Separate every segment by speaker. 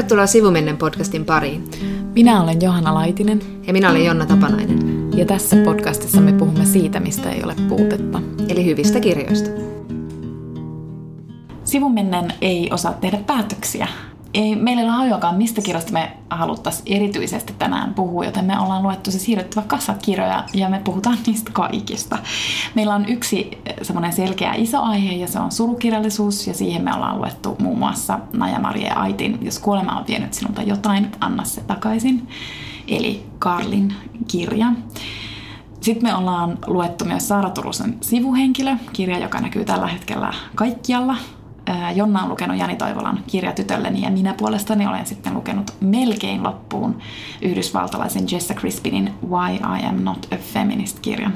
Speaker 1: Tervetuloa Sivumennen podcastin pariin.
Speaker 2: Minä olen Johanna Laitinen.
Speaker 1: Ja minä olen Jonna Tapanainen.
Speaker 2: Ja tässä podcastissa me puhumme siitä, mistä ei ole puutetta.
Speaker 1: Eli hyvistä kirjoista.
Speaker 2: Sivumennen ei osaa tehdä päätöksiä ei, meillä ei ole hajuakaan, mistä kirjasta me haluttaisiin erityisesti tänään puhua, joten me ollaan luettu se siirrettävä kasakirjoja ja me puhutaan niistä kaikista. Meillä on yksi eh, semmoinen selkeä iso aihe ja se on surukirjallisuus ja siihen me ollaan luettu muun muassa Naja Marie Aitin Jos kuolema on vienyt sinulta jotain, anna se takaisin. Eli Karlin kirja. Sitten me ollaan luettu myös Saara Turusen sivuhenkilö, kirja, joka näkyy tällä hetkellä kaikkialla Jonna on lukenut Jani Toivolan kirja tytölleni ja minä puolestani olen sitten lukenut melkein loppuun yhdysvaltalaisen Jessa Crispinin Why I Am Not a Feminist-kirjan.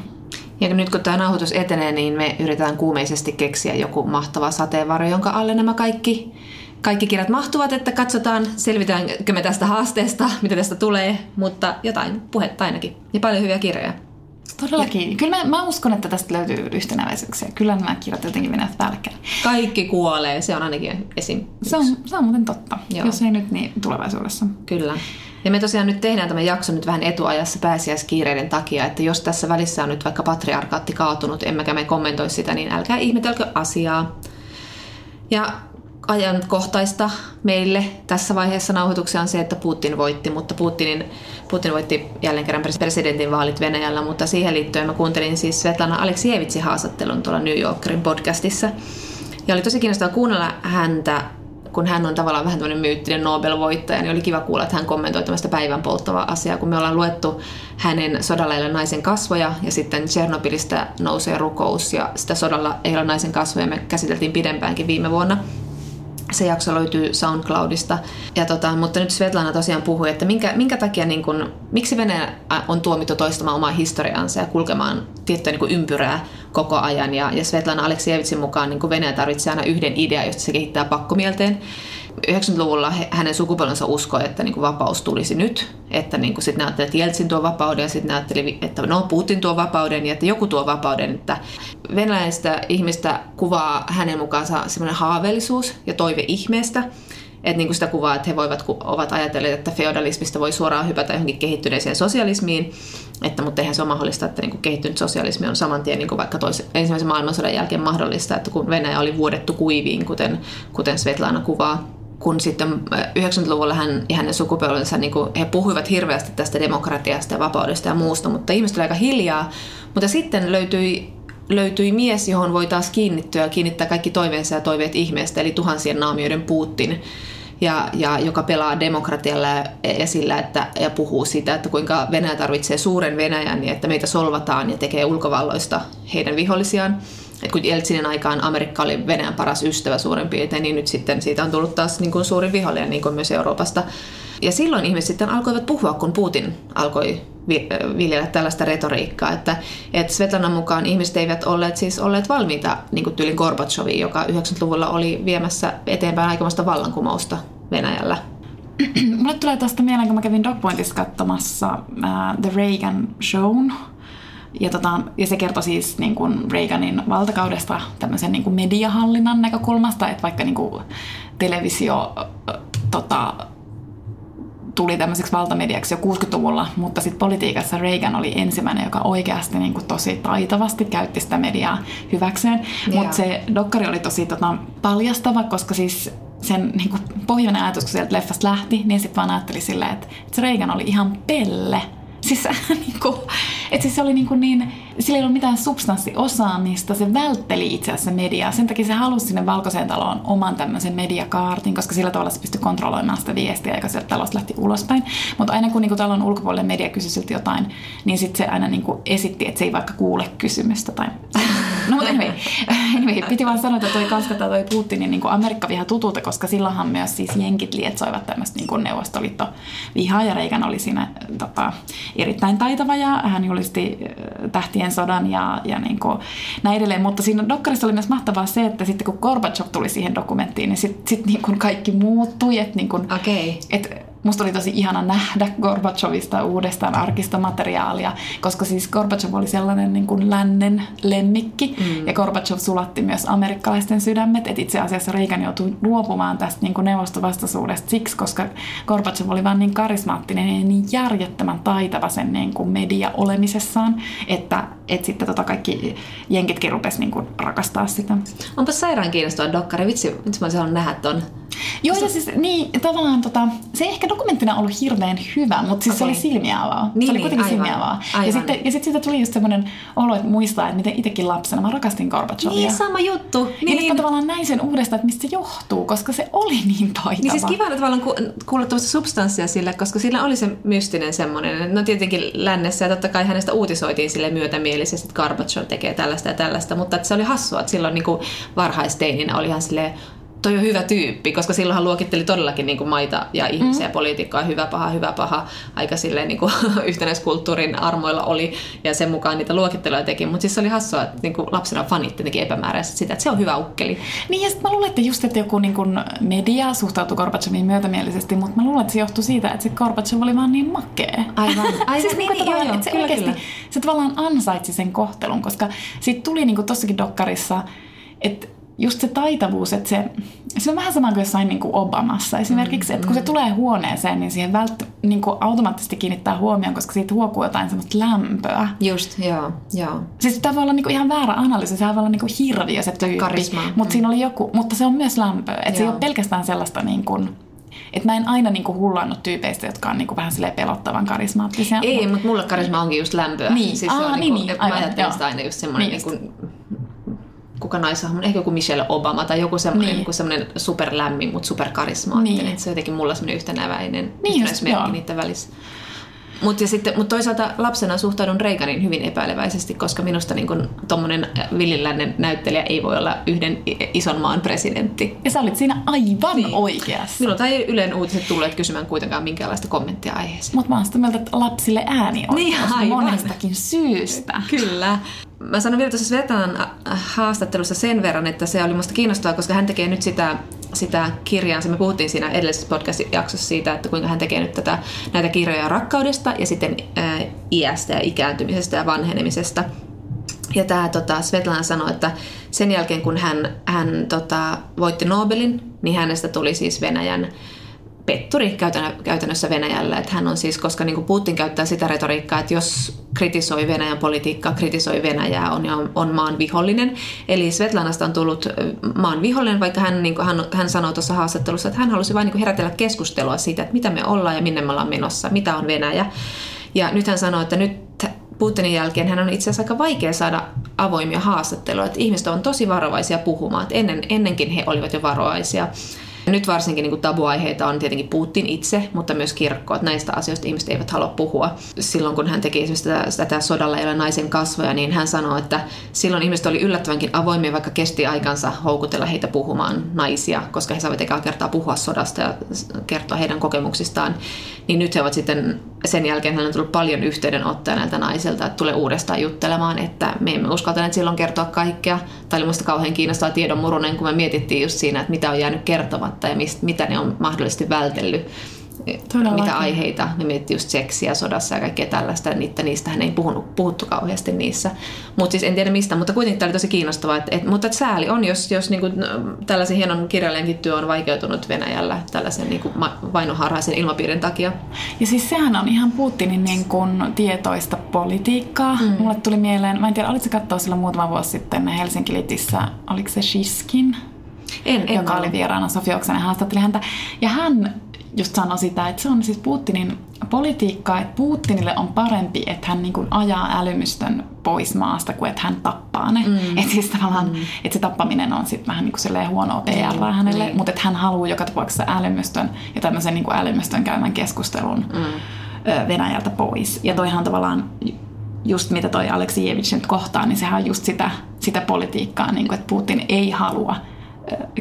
Speaker 1: Ja nyt kun tämä nauhoitus etenee, niin me yritetään kuumeisesti keksiä joku mahtava sateenvarjo, jonka alle nämä kaikki, kaikki kirjat mahtuvat, että katsotaan, selvitäänkö me tästä haasteesta, mitä tästä tulee, mutta jotain puhetta ainakin. Ja paljon hyviä kirjoja.
Speaker 2: Todellakin. Kyllä mä, mä uskon, että tästä löytyy yhtenäväisyyksiä. Kyllä nämä kirjat jotenkin menevät päällekkäin.
Speaker 1: Kaikki kuolee, se on ainakin esim.
Speaker 2: Se on, se on muuten totta. Joo. Jos ei nyt, niin tulevaisuudessa.
Speaker 1: Kyllä. Ja me tosiaan nyt tehdään tämä jakso nyt vähän etuajassa pääsiäiskiireiden takia, että jos tässä välissä on nyt vaikka patriarkaatti kaatunut, emmekä me kommentoi sitä, niin älkää ihmetelkö asiaa. Ja ajankohtaista meille tässä vaiheessa nauhoituksia on se, että Putin voitti, mutta Putinin, Putin voitti jälleen kerran presidentin vaalit Venäjällä, mutta siihen liittyen mä kuuntelin siis Svetlana Aleksievitsin haastattelun tuolla New Yorkerin podcastissa. Ja oli tosi kiinnostavaa kuunnella häntä, kun hän on tavallaan vähän tämmöinen myyttinen Nobel-voittaja, niin oli kiva kuulla, että hän kommentoi tämmöistä päivän polttavaa asiaa, kun me ollaan luettu hänen sodalla ei naisen kasvoja ja sitten Tchernobylistä nousee rukous ja sitä sodalla ei naisen kasvoja me käsiteltiin pidempäänkin viime vuonna se jakso löytyy SoundCloudista. Ja tota, mutta nyt Svetlana tosiaan puhui, että minkä, minkä takia, niin kun, miksi Venäjä on tuomittu toistamaan omaa historiaansa ja kulkemaan tiettyä niin ympyrää koko ajan. Ja, ja Svetlana Aleksievitsin mukaan niin Venäjä tarvitsee aina yhden idean, josta se kehittää pakkomielteen. 90-luvulla hänen sukupolvensa uskoi, että niin kuin vapaus tulisi nyt. Että niin kuin sitten ne ajatteli, että Jeltsin tuo vapauden ja sitten ne ajatteli, että no Putin tuo vapauden ja että joku tuo vapauden. Että venäläistä ihmistä kuvaa hänen mukaansa semmoinen haaveellisuus ja toive ihmeestä. Että niin kuin sitä kuvaa, että he voivat, ovat ajatelleet, että feodalismista voi suoraan hypätä johonkin kehittyneeseen sosialismiin. Että, mutta eihän se ole mahdollista, että niin kuin kehittynyt sosialismi on saman tien niin kuin vaikka toisen, ensimmäisen maailmansodan jälkeen mahdollista, että kun Venäjä oli vuodettu kuiviin, kuten, kuten Svetlana kuvaa kun sitten 90-luvulla äh, hän ja hänen sukupolvensa, niin kuin, he puhuivat hirveästi tästä demokratiasta ja vapaudesta ja muusta, mutta ihmiset aika hiljaa. Mutta sitten löytyi, löytyi mies, johon voi taas kiinnittyä ja kiinnittää kaikki toiveensa ja toiveet ihmeestä, eli tuhansien naamioiden Putin, ja, ja joka pelaa demokratialla ja sillä, että, ja puhuu siitä, että kuinka Venäjä tarvitsee suuren Venäjän, niin että meitä solvataan ja tekee ulkovalloista heidän vihollisiaan että kun Jeltsinin aikaan Amerikka oli Venäjän paras ystävä suurin piirtein, niin nyt sitten siitä on tullut taas niin kuin suuri vihollinen niin kuin myös Euroopasta. Ja silloin ihmiset sitten alkoivat puhua, kun Putin alkoi viljellä tällaista retoriikkaa, että, että Svetlanan mukaan ihmiset eivät olleet siis olleet valmiita niin kuin tyylin Gorbachoviin, joka 90-luvulla oli viemässä eteenpäin aikamoista vallankumousta Venäjällä.
Speaker 2: Mulle tulee tästä mieleen, kun mä kävin Dogpointissa katsomassa uh, The Reagan Shown, ja, tota, ja se kertoi siis niin kuin Reaganin valtakaudesta tämmöisen niin kuin mediahallinnan näkökulmasta, että vaikka niin kuin televisio tota, tuli tämmöiseksi valtamediaksi jo 60-luvulla, mutta sitten politiikassa Reagan oli ensimmäinen, joka oikeasti niin kuin tosi taitavasti käytti sitä mediaa hyväkseen. Mutta se dokkari oli tosi tota, paljastava, koska siis sen niin kuin pohjoinen ajatus, kun sieltä leffasta lähti, niin sitten vaan ajatteli silleen, että, että se Reagan oli ihan pelle Siis, niin kuin, että siis se oli niin, kuin niin, sillä ei ollut mitään substanssiosaamista, se vältteli itse asiassa mediaa. Sen takia se halusi sinne Valkoiseen taloon oman tämmöisen mediakaartin, koska sillä tavalla se pystyi kontrolloimaan sitä viestiä, joka sieltä talosta lähti ulospäin. Mutta aina kun niin kuin talon ulkopuolelle media kysyi jotain, niin sitten se aina niin kuin esitti, että se ei vaikka kuule kysymystä. Tai... No mutta anyway, anyway, piti vaan sanoa, että toi kaskata toi Putinin niin Amerikka viha tutulta, koska silloinhan myös siis jenkit lietsoivat tämmöistä niin neuvostoliitto vihaa ja Reikan oli siinä tota, erittäin taitava ja hän julisti äh, tähtien sodan ja, ja niin kuin näin edelleen. Mutta siinä dokkarissa oli myös mahtavaa se, että sitten kun Gorbachev tuli siihen dokumenttiin, niin sitten sit niin kuin kaikki muuttui. Että niin kuin,
Speaker 1: okay.
Speaker 2: et musta oli tosi ihana nähdä Gorbachevista uudestaan arkistomateriaalia, koska siis Gorbachev oli sellainen niin kuin lännen lemmikki, mm. ja Gorbachev sulatti myös amerikkalaisten sydämet, että itse asiassa Reagan joutui luopumaan tästä niin kuin neuvostovastaisuudesta siksi, koska Gorbachev oli vaan niin karismaattinen ja niin järjettömän taitava sen niin kuin media olemisessaan, että, että sitten tota kaikki jenkitkin rupesi niin kuin rakastaa sitä.
Speaker 1: Onpa sairaan kiinnostava dokkari, vitsi, vitsi mä olisin nähdä ton.
Speaker 2: Joo, ja siis niin, tavallaan tota, se ehkä dokumenttina ollut hirveän hyvä, mutta siis okay. se oli silmiä avaa.
Speaker 1: Niin,
Speaker 2: se oli
Speaker 1: niin,
Speaker 2: kuitenkin
Speaker 1: aivan,
Speaker 2: silmiä avaa. Ja sitten, ja sitten siitä tuli just semmoinen olo, että muistaa, että miten itsekin lapsena mä rakastin Gorbachevia.
Speaker 1: Niin, sama juttu.
Speaker 2: Niin. Ja nyt mä tavallaan näin sen uudestaan, että mistä se johtuu, koska se oli niin taitava.
Speaker 1: Niin siis kiva tavallaan ku, kuulla tuosta substanssia sille, koska sillä oli se mystinen semmoinen, no tietenkin lännessä ja totta kai hänestä uutisoitiin sille myötämielisesti, että Gorbachev tekee tällaista ja tällaista, mutta että se oli hassua, että silloin niin varhaisteininä oli ihan silleen, toi on hyvä tyyppi, koska silloin hän luokitteli todellakin niin kuin maita ja ihmisiä, mm. poliitikkoa, hyvä paha, hyvä paha, aika silleen niin kuin yhtenäiskulttuurin armoilla oli ja sen mukaan niitä luokitteluja teki, mutta siis se oli hassua, että niin kuin lapsena fanit teki epämääräisesti sitä, että se on hyvä ukkeli.
Speaker 2: Niin ja mä luulen, että just, että joku niin kuin media suhtautui Gorbacheviin myötämielisesti, mutta mä luulen, että se johtui siitä, että se Gorbachev oli vaan niin makea.
Speaker 1: Aivan, aivan
Speaker 2: siis niin, niin, joo, joo, että se kyllä, oikeasti, kyllä. se tavallaan ansaitsi sen kohtelun, koska siitä tuli niin kuin tossakin dokkarissa, että just se taitavuus, että se, se on vähän sama kuin jossain niin kuin Obamassa esimerkiksi, mm, että kun se tulee huoneeseen, niin siihen vält, niin kuin automaattisesti kiinnittää huomioon, koska siitä huokuu jotain semmoista lämpöä.
Speaker 1: Just, joo, joo.
Speaker 2: Siis tämä voi olla niin kuin ihan väärä analyysi, se voi olla niin kuin hirviö se tyyppi,
Speaker 1: Karismaa.
Speaker 2: mutta mm. siinä oli joku, mutta se on myös lämpöä, että se ei ole pelkästään sellaista niin kuin, että mä en aina niinku hullannut tyypeistä, jotka on niinku vähän pelottavan karismaattisia.
Speaker 1: Ei, mutta, mulle karisma onkin just lämpöä.
Speaker 2: Niin,
Speaker 1: siis
Speaker 2: Aa,
Speaker 1: se on
Speaker 2: niin,
Speaker 1: niinku,
Speaker 2: niin,
Speaker 1: mä
Speaker 2: aivan,
Speaker 1: ajattelen
Speaker 2: joo.
Speaker 1: sitä aina just semmoinen
Speaker 2: Niin
Speaker 1: niin kuin, kuka naishahmo, ehkä joku Michelle Obama tai joku semmoinen,
Speaker 2: Niin.
Speaker 1: niin. niin semmoinen superlämmin, mutta superkarismaattinen.
Speaker 2: Niin.
Speaker 1: Se on jotenkin mulla semmoinen yhtenäväinen
Speaker 2: Niin
Speaker 1: yhtenäismerkki niiden välissä. Mutta mut toisaalta lapsena suhtaudun Reaganin hyvin epäileväisesti, koska minusta niin tuommoinen villilännen näyttelijä ei voi olla yhden ison maan presidentti.
Speaker 2: Ja sä olit siinä aivan
Speaker 1: Niin.
Speaker 2: oikeassa.
Speaker 1: Minulta ei Ylen uutiset tulleet kysymään kuitenkaan minkäänlaista kommenttia aiheeseen.
Speaker 2: Mutta mä oon sitä mieltä, että lapsille ääni on
Speaker 1: Niin, aivan.
Speaker 2: monestakin syystä.
Speaker 1: Kyllä. Mä sanon vielä tuossa Svetanan äh, haastattelussa sen verran, että se oli musta kiinnostavaa, koska hän tekee nyt sitä, sitä kirjaansa. Me puhuttiin siinä edellisessä podcast-jaksossa siitä, että kuinka hän tekee nyt tätä, näitä kirjoja rakkaudesta ja sitten äh, iästä ja ikääntymisestä ja vanhenemisesta. Ja tämä tota, Svetlana sanoi, että sen jälkeen kun hän, hän tota, voitti Nobelin, niin hänestä tuli siis Venäjän petturi käytännö- käytännössä Venäjällä. Että hän on siis, koska niin kuin Putin käyttää sitä retoriikkaa, että jos kritisoi Venäjän politiikkaa, kritisoi Venäjää, on, on, on maan vihollinen. Eli Svetlanasta on tullut maan vihollinen, vaikka hän, niin kuin, hän, hän sanoi tuossa haastattelussa, että hän halusi vain niin herätellä keskustelua siitä, että mitä me ollaan ja minne me ollaan menossa, mitä on Venäjä. Ja nyt hän sanoi, että nyt Putinin jälkeen hän on itse asiassa aika vaikea saada avoimia haastatteluja, että ihmiset on tosi varovaisia puhumaan, että ennen, ennenkin he olivat jo varovaisia. Nyt varsinkin niin kuin tabuaiheita on tietenkin Putin itse, mutta myös kirkko, että näistä asioista ihmiset eivät halua puhua. Silloin kun hän teki esimerkiksi tätä, tätä sodalla ei ole naisen kasvoja, niin hän sanoi, että silloin ihmiset oli yllättävänkin avoimia, vaikka kesti aikansa houkutella heitä puhumaan naisia, koska he saavat ekaa kertaa puhua sodasta ja kertoa heidän kokemuksistaan. Niin nyt he ovat sitten, sen jälkeen hän on tullut paljon yhteydenottoja näiltä naisilta, että tulee uudestaan juttelemaan, että me emme uskaltaneet silloin kertoa kaikkea. Tämä oli minusta kauhean kiinnostava tiedon murunen, kun me mietittiin just siinä, että mitä on jäänyt kertomatta ja mistä, mitä ne on mahdollisesti vältellyt.
Speaker 2: Todellakin.
Speaker 1: Mitä aiheita, ne miettii just seksiä sodassa ja kaikkea tällaista, niitä, niistähän ei puhunut, puhuttu kauheasti niissä. Mutta siis en tiedä mistä, mutta kuitenkin tämä oli tosi kiinnostavaa. Et, et, mutta et sääli on, jos, jos niinku, tällaisen hienon kirjailijankin työ on vaikeutunut Venäjällä tällaisen niinku, vainoharhaisen ilmapiirin takia.
Speaker 2: Ja siis sehän on ihan Putinin niin kuin tietoista politiikkaa. Mm. Mulle tuli mieleen, mä en tiedä, olitko katsoa silloin muutama vuosi sitten Helsinki-Litissä, oliko se Shiskin?
Speaker 1: En, en
Speaker 2: joka
Speaker 1: ole.
Speaker 2: oli vieraana Sofia Oksanen haastatteli häntä. Ja hän just sanoi sitä, että se on siis Putinin politiikkaa, että Putinille on parempi, että hän niin ajaa älymystön pois maasta, kuin että hän tappaa ne. Mm. Että siis tavallaan, mm. että se tappaminen on sitten vähän niin kuin huonoa PR
Speaker 1: Niin,
Speaker 2: hänelle,
Speaker 1: niin.
Speaker 2: mutta että hän haluaa joka tapauksessa älymystön ja tämmöisen niin älymystön käymän keskustelun mm. Venäjältä pois. Ja toihan tavallaan just mitä toi Aleksijevich nyt kohtaa, niin sehän on just sitä, sitä politiikkaa, niin kuin, että Putin ei halua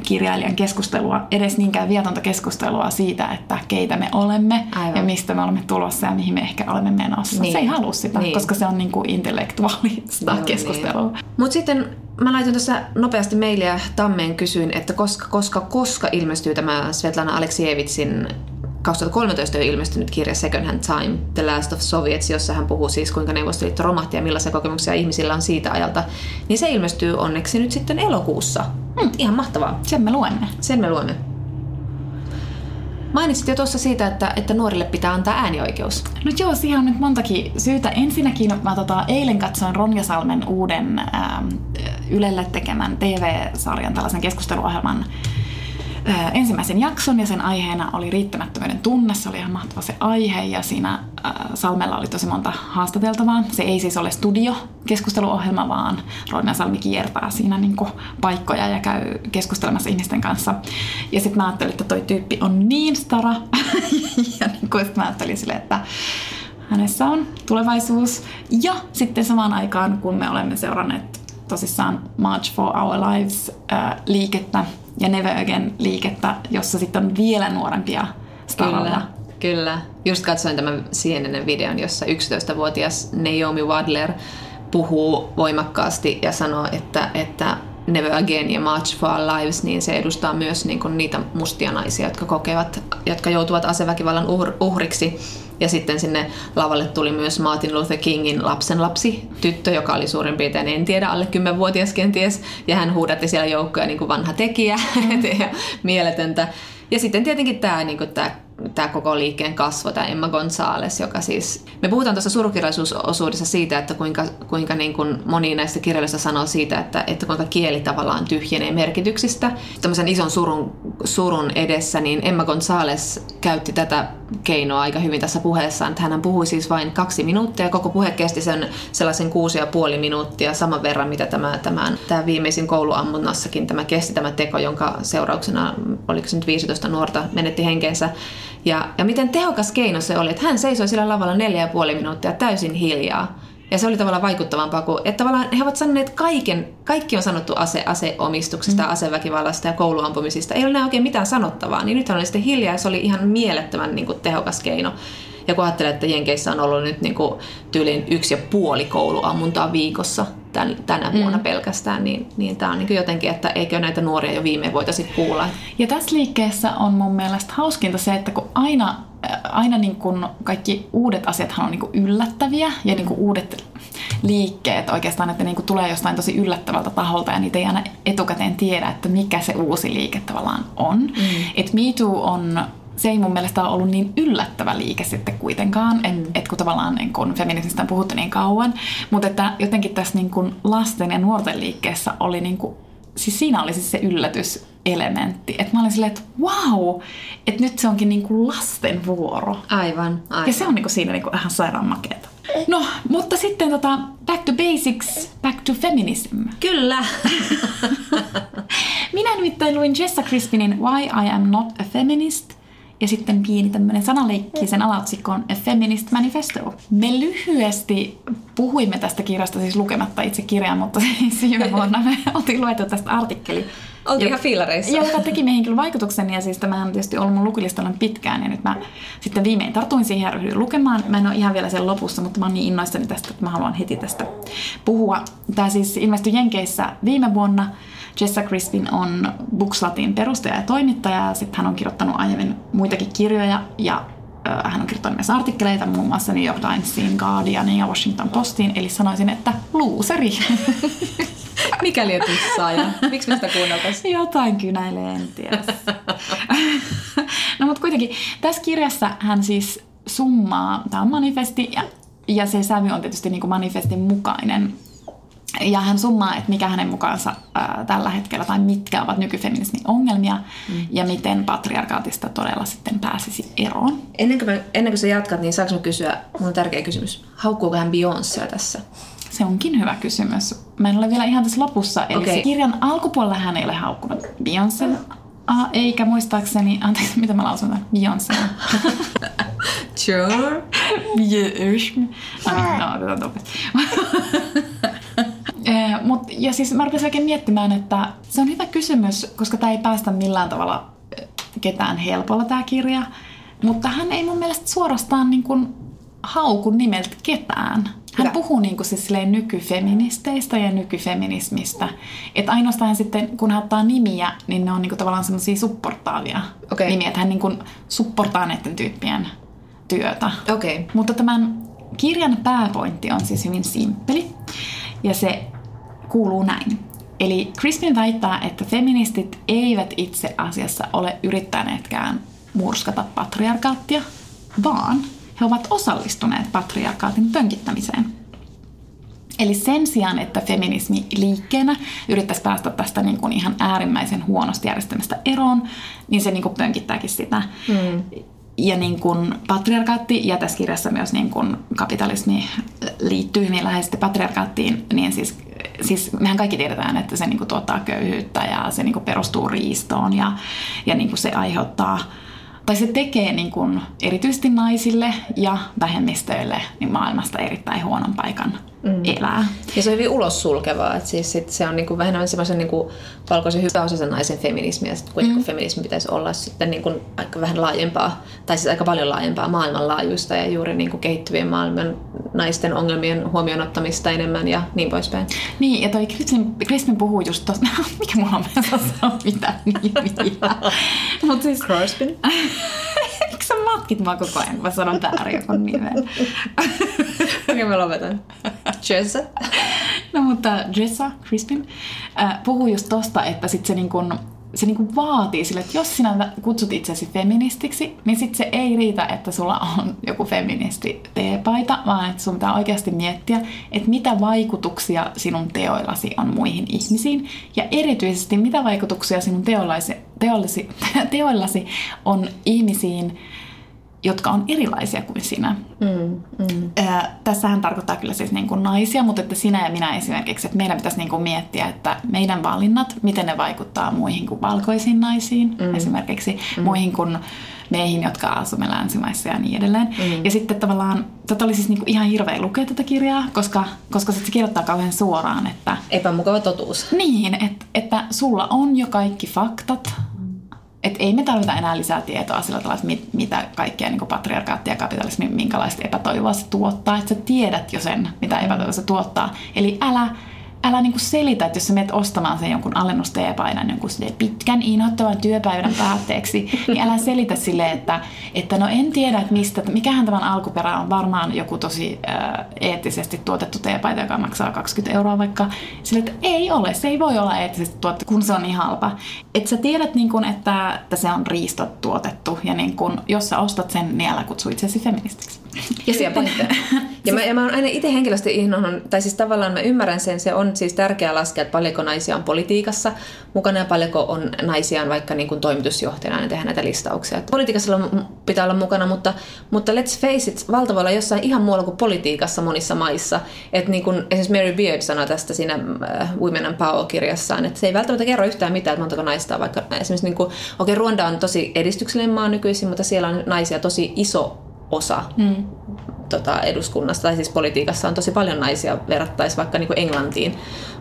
Speaker 2: kirjailijan keskustelua, edes niinkään vietonta keskustelua siitä, että keitä me olemme
Speaker 1: Aivan.
Speaker 2: ja mistä me olemme tulossa ja mihin me ehkä olemme menossa.
Speaker 1: Niin.
Speaker 2: Se ei halua sitä,
Speaker 1: Niin.
Speaker 2: koska se on niin kuin intellektuaalista
Speaker 1: Joo,
Speaker 2: keskustelua.
Speaker 1: Niin. Mutta sitten mä laitoin tuossa nopeasti mailia Tammeen kysyin, että koska, koska, koska ilmestyy tämä Svetlana Aleksievitsin 2013 on ilmestynyt kirja Second Hand Time, The Last of Soviets, jossa hän puhuu siis kuinka Neuvostoliitto romahti ja millaisia kokemuksia ihmisillä on siitä ajalta. Niin se ilmestyy onneksi nyt sitten elokuussa. Hmm. Ihan mahtavaa.
Speaker 2: Sen me luemme.
Speaker 1: Sen me luemme. Mainitsit jo tuossa siitä, että, että nuorille pitää antaa äänioikeus.
Speaker 2: No joo, siihen on nyt montakin syytä. Ensinnäkin mä tota, eilen katsoin Ronja Salmen uuden ähm, Ylelle tekemän TV-sarjan, tällaisen keskusteluohjelman ensimmäisen jakson ja sen aiheena oli riittämättömyyden tunne. Se oli ihan mahtava se aihe ja siinä äh, Salmella oli tosi monta haastateltavaa. Se ei siis ole studio keskusteluohjelma, vaan Ronja Salmi kiertää siinä niin kuin, paikkoja ja käy keskustelemassa ihmisten kanssa. Ja sitten mä ajattelin, että toi tyyppi on niin stara. ja niin kuin, mä ajattelin sille, että hänessä on tulevaisuus. Ja sitten samaan aikaan, kun me olemme seuranneet tosissaan March for Our Lives-liikettä ja Never Again-liikettä, jossa sitten on vielä nuorempia staroja.
Speaker 1: Kyllä, kyllä. Just katsoin tämän sienenen videon, jossa 11-vuotias Naomi Wadler puhuu voimakkaasti ja sanoo, että, että Never Again ja March for Lives, niin se edustaa myös niin kuin niitä mustia naisia, jotka kokevat, jotka joutuvat aseväkivallan uhriksi ja sitten sinne lavalle tuli myös Martin Luther Kingin lapsen lapsi, tyttö, joka oli suurin piirtein, en tiedä, alle 10-vuotias kenties. Ja hän huudatti siellä joukkoja niin kuin vanha tekijä, mieletöntä. Ja sitten tietenkin tämä, niin kuin tämä tämä koko liikkeen kasvo, tämä Emma Gonzales, joka siis... Me puhutaan tuossa surukirjallisuusosuudessa siitä, että kuinka, kuinka niin kuin moni näistä kirjallisista sanoo siitä, että, että kuinka kieli tavallaan tyhjenee merkityksistä. Tämmöisen ison surun, surun edessä, niin Emma Gonzales käytti tätä keinoa aika hyvin tässä puheessaan, hän puhui siis vain kaksi minuuttia, koko puhe kesti sen sellaisen kuusi ja puoli minuuttia, saman verran mitä tämä, tämän, tämä viimeisin kouluammunnassakin tämä kesti tämä teko, jonka seurauksena, oliko se nyt 15 nuorta, menetti henkensä. Ja, ja miten tehokas keino se oli, että hän seisoi sillä lavalla neljä ja puoli minuuttia täysin hiljaa. Ja se oli tavallaan vaikuttavampaa kuin, että tavallaan he ovat sanoneet kaiken, kaikki on sanottu ase, aseomistuksesta, mm. aseväkivallasta ja kouluampumisista. Ei ole enää oikein mitään sanottavaa, niin nyt hän oli sitten hiljaa ja se oli ihan mielettömän niin kuin, tehokas keino. Ja kun ajattelee, että Jenkeissä on ollut nyt niin kuin, tyylin yksi ja puoli kouluammuntaa viikossa tän, tänä mm. vuonna pelkästään, niin, niin tämä on niin jotenkin, että eikö näitä nuoria jo viime voitaisiin kuulla.
Speaker 2: Ja tässä liikkeessä on mun mielestä hauskinta se, että kun aina, äh, aina niin kuin kaikki uudet asiathan on niin kuin yllättäviä ja niin kuin uudet liikkeet oikeastaan, että niin kuin tulee jostain tosi yllättävältä taholta ja niitä ei aina etukäteen tiedä, että mikä se uusi liike tavallaan on. Mm. Et Me Too on se ei mun mielestä ole ollut niin yllättävä liike sitten kuitenkaan, mm. että et kun tavallaan niin kun feminismistä on puhuttu niin kauan, mutta että jotenkin tässä niin kun lasten ja nuorten liikkeessä oli niin kun, siis siinä oli siis se yllätyselementti, että mä olin silleen, että wow, että nyt se onkin niin kuin lasten vuoro.
Speaker 1: Aivan, aivan.
Speaker 2: Ja se on niin kuin siinä niin kuin ihan sairaan makeeta. No, mutta sitten tota, back to basics, back to feminism.
Speaker 1: Kyllä.
Speaker 2: Minä nimittäin luin Jessa Crispinin Why I Am Not a Feminist – ja sitten pieni tämmöinen sanaleikki sen alaotsikkoon A Feminist Manifesto. Me lyhyesti puhuimme tästä kirjasta, siis lukematta itse kirjaa, mutta siis viime vuonna me oltiin luettu tästä artikkeli.
Speaker 1: Oltiin ihan fiilareissa.
Speaker 2: Joka teki meihin kyllä vaikutuksen ja siis tämähän on tietysti ollut mun lukilistalla pitkään ja nyt mä sitten viimein tartuin siihen ja ryhdyin lukemaan. Mä en ole ihan vielä sen lopussa, mutta mä oon niin innoissani tästä, että mä haluan heti tästä puhua. Tämä siis ilmestyi Jenkeissä viime vuonna Jessa Crispin on Bookslatin perustaja ja toimittaja. Sitten hän on kirjoittanut aiemmin muitakin kirjoja ja hän on kirjoittanut myös artikkeleita muun muassa New York Timesin, Guardianin ja Washington Postiin. Eli sanoisin, että luuseri.
Speaker 1: Mikä tussaa ja miksi me sitä kuunneltaisiin?
Speaker 2: Jotain kynäilee, en tiedä. no mutta kuitenkin, tässä kirjassa hän siis summaa, tämä on manifesti ja, ja se sävy on tietysti niin kuin manifestin mukainen. Ja hän summaa, että mikä hänen mukaansa ää, tällä hetkellä tai mitkä ovat nykyfeminismin ongelmia mm. ja miten patriarkaatista todella sitten pääsisi eroon.
Speaker 1: Ennen kuin, me, ennen kuin sä jatkat, niin saanko kysyä, mun on tärkeä kysymys, haukkuuko hän Beyoncéa tässä?
Speaker 2: Se onkin hyvä kysymys. Mä en ole vielä ihan tässä lopussa. Eli okay. kirjan alkupuolella hän ei ole haukkunut Beyoncé, Ah, eikä muistaakseni, anteeksi, mitä mä lausun tämän? Beyoncé.
Speaker 1: Sure.
Speaker 2: Beyoncé. No, otetaan Eh, mut, ja siis mä rupesin oikein miettimään, että se on hyvä kysymys, koska tämä ei päästä millään tavalla eh, ketään helpolla tämä kirja. Mutta hän ei mun mielestä suorastaan niin kuin hauku nimeltä ketään. Hän
Speaker 1: Hyvä.
Speaker 2: puhuu niin kuin siis nykyfeministeistä ja nykyfeminismistä. Että ainoastaan sitten, kun hän ottaa nimiä, niin ne on niin kuin tavallaan semmoisia supportaavia
Speaker 1: Okei.
Speaker 2: nimiä. Että hän niin kuin supportaa näiden tyyppien työtä.
Speaker 1: Okay.
Speaker 2: Mutta tämän kirjan pääpointti on siis hyvin simppeli ja se kuuluu näin. Eli Crispin väittää, että feministit eivät itse asiassa ole yrittäneetkään murskata patriarkaattia, vaan he ovat osallistuneet patriarkaatin pönkittämiseen. Eli sen sijaan, että feminismi liikkeenä yrittäisi päästä tästä niin kuin ihan äärimmäisen huonosti järjestelmästä eroon, niin se niin kuin pönkittääkin sitä. Mm. Ja niin kuin patriarkaatti, ja tässä kirjassa myös niin kuin kapitalismi liittyy hyvin läheisesti patriarkaattiin, niin siis, siis mehän kaikki tiedetään, että se niin kuin tuottaa köyhyyttä ja se niin kuin perustuu riistoon ja, ja niin kuin se aiheuttaa tai se tekee niin kuin erityisesti naisille ja vähemmistöille niin maailmasta erittäin huonon paikan mm. elää.
Speaker 1: Ja se on hyvin ulos sulkevaa, että siis sit se on niinku vähän enemmän semmoisen niinku valkoisen hyväosaisen naisen feminismi, ja sitten mm. feminismi pitäisi olla sitten niinku aika vähän laajempaa, tai siis aika paljon laajempaa maailmanlaajuista ja juuri niinku kehittyvien maailman naisten ongelmien huomioon ottamista enemmän ja niin poispäin.
Speaker 2: Niin, ja toi Crispin, Crispin puhuu just tosta, mikä mulla on mä sanoa mitä nimiä. Mut siis,
Speaker 1: Crispin?
Speaker 2: matkit mua koko ajan, kun mä sanon väärin joku nimen?
Speaker 1: Okei, mä lopetan. Cheers.
Speaker 2: No mutta Jessa Crispin äh, puhuu just tosta, että sit se, niin kun, se niin kun vaatii sille, että jos sinä kutsut itsesi feministiksi, niin sit se ei riitä, että sulla on joku feministi teepaita, vaan että sun pitää oikeasti miettiä, että mitä vaikutuksia sinun teoillasi on muihin ihmisiin, ja erityisesti mitä vaikutuksia sinun teollasi, teollasi, teoillasi on ihmisiin, jotka on erilaisia kuin sinä. Mm, mm. Äh, tässähän tarkoittaa kyllä siis niin kuin naisia, mutta että sinä ja minä esimerkiksi, että meidän pitäisi niin kuin miettiä, että meidän valinnat, miten ne vaikuttaa muihin kuin valkoisiin naisiin, mm. esimerkiksi mm. muihin kuin meihin, jotka asumme länsimaissa ja niin edelleen. Mm. Ja sitten tavallaan, tätä oli siis niin kuin ihan hirveä lukea tätä kirjaa, koska, koska se kirjoittaa kauhean suoraan, että...
Speaker 1: Epämukava totuus.
Speaker 2: Niin, että, että sulla on jo kaikki faktat, että ei me tarvita enää lisää tietoa sillä tavalla, että mit, mitä kaikkea niin patriarkaatti ja kapitalismi, minkälaista epätoivoa se tuottaa. Että sä tiedät jo sen, mitä epätoivoa se tuottaa. Eli älä, älä niin selitä, että jos sä menet ostamaan sen jonkun alennusteepaidan jonkun pitkän inhottavan työpäivän päätteeksi, niin älä selitä sille, että, että no en tiedä, että mistä, että mikähän tämän alkuperä on. Varmaan joku tosi äh, eettisesti tuotettu teepaita, joka maksaa 20 euroa vaikka. Sille, että ei ole, se ei voi olla eettisesti tuotettu, kun se on niin halpa. Että sä tiedät, niin kun, että, että se on riistot tuotettu ja niin kun, jos sä ostat sen, niin älä kutsu itsesi feministiksi.
Speaker 1: Ja sitten, ja, mä, ja mä oon aina itse henkilösti ihnohon, tai siis tavallaan mä ymmärrän sen, se on siis tärkeää laskea, että paljonko naisia on politiikassa mukana ja paljonko on naisia on vaikka niin kuin toimitusjohtajana ja tehdä näitä listauksia. Että politiikassa pitää olla mukana, mutta, mutta let's face it, valta voi olla jossain ihan muualla kuin politiikassa monissa maissa. Että niin kuin esimerkiksi Mary Beard sanoi tästä siinä äh, Women and Power-kirjassaan, että se ei välttämättä kerro yhtään mitään, että montako naista on vaikka esimerkiksi, niin kuin, okei okay, Ruanda on tosi edistyksellinen maa nykyisin, mutta siellä on naisia tosi iso osa mm. tota, eduskunnasta, tai siis politiikassa on tosi paljon naisia verrattaisi vaikka niin kuin Englantiin.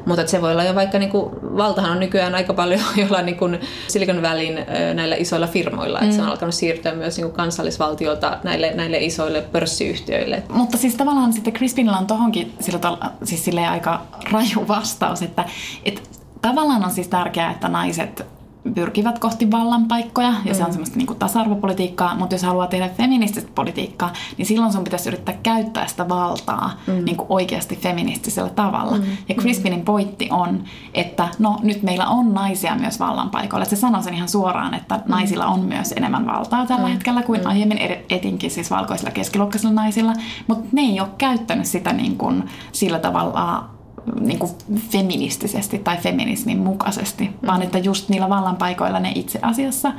Speaker 1: Mutta se voi olla jo vaikka, niin kuin, valtahan on nykyään aika paljon jollain niin kuin Silicon Valleyn näillä isoilla firmoilla, mm. että se on alkanut siirtyä myös niin kuin kansallisvaltiolta näille, näille isoille pörssiyhtiöille.
Speaker 2: Mutta siis tavallaan sitten Crispinilla on tohonkin sillä tavalla, siis aika raju vastaus, että, että tavallaan on siis tärkeää, että naiset pyrkivät kohti vallanpaikkoja ja mm. se on mm. semmoista niin kuin tasa-arvopolitiikkaa, mutta jos haluaa tehdä feminististä politiikkaa, niin silloin sun pitäisi yrittää käyttää sitä valtaa mm. niin kuin oikeasti feministisellä tavalla. Mm. Ja Crispinin mm. pointti on, että no nyt meillä on naisia myös vallanpaikoilla. Se sanoo sen ihan suoraan, että mm. naisilla on myös enemmän valtaa tällä mm. hetkellä kuin mm. aiemmin etinkin siis valkoisilla keskiluokkaisilla naisilla, mutta ne ei ole käyttänyt sitä niin kuin sillä tavalla niin kuin feministisesti tai feminismin mukaisesti, mm. vaan että just niillä vallanpaikoilla ne itse asiassa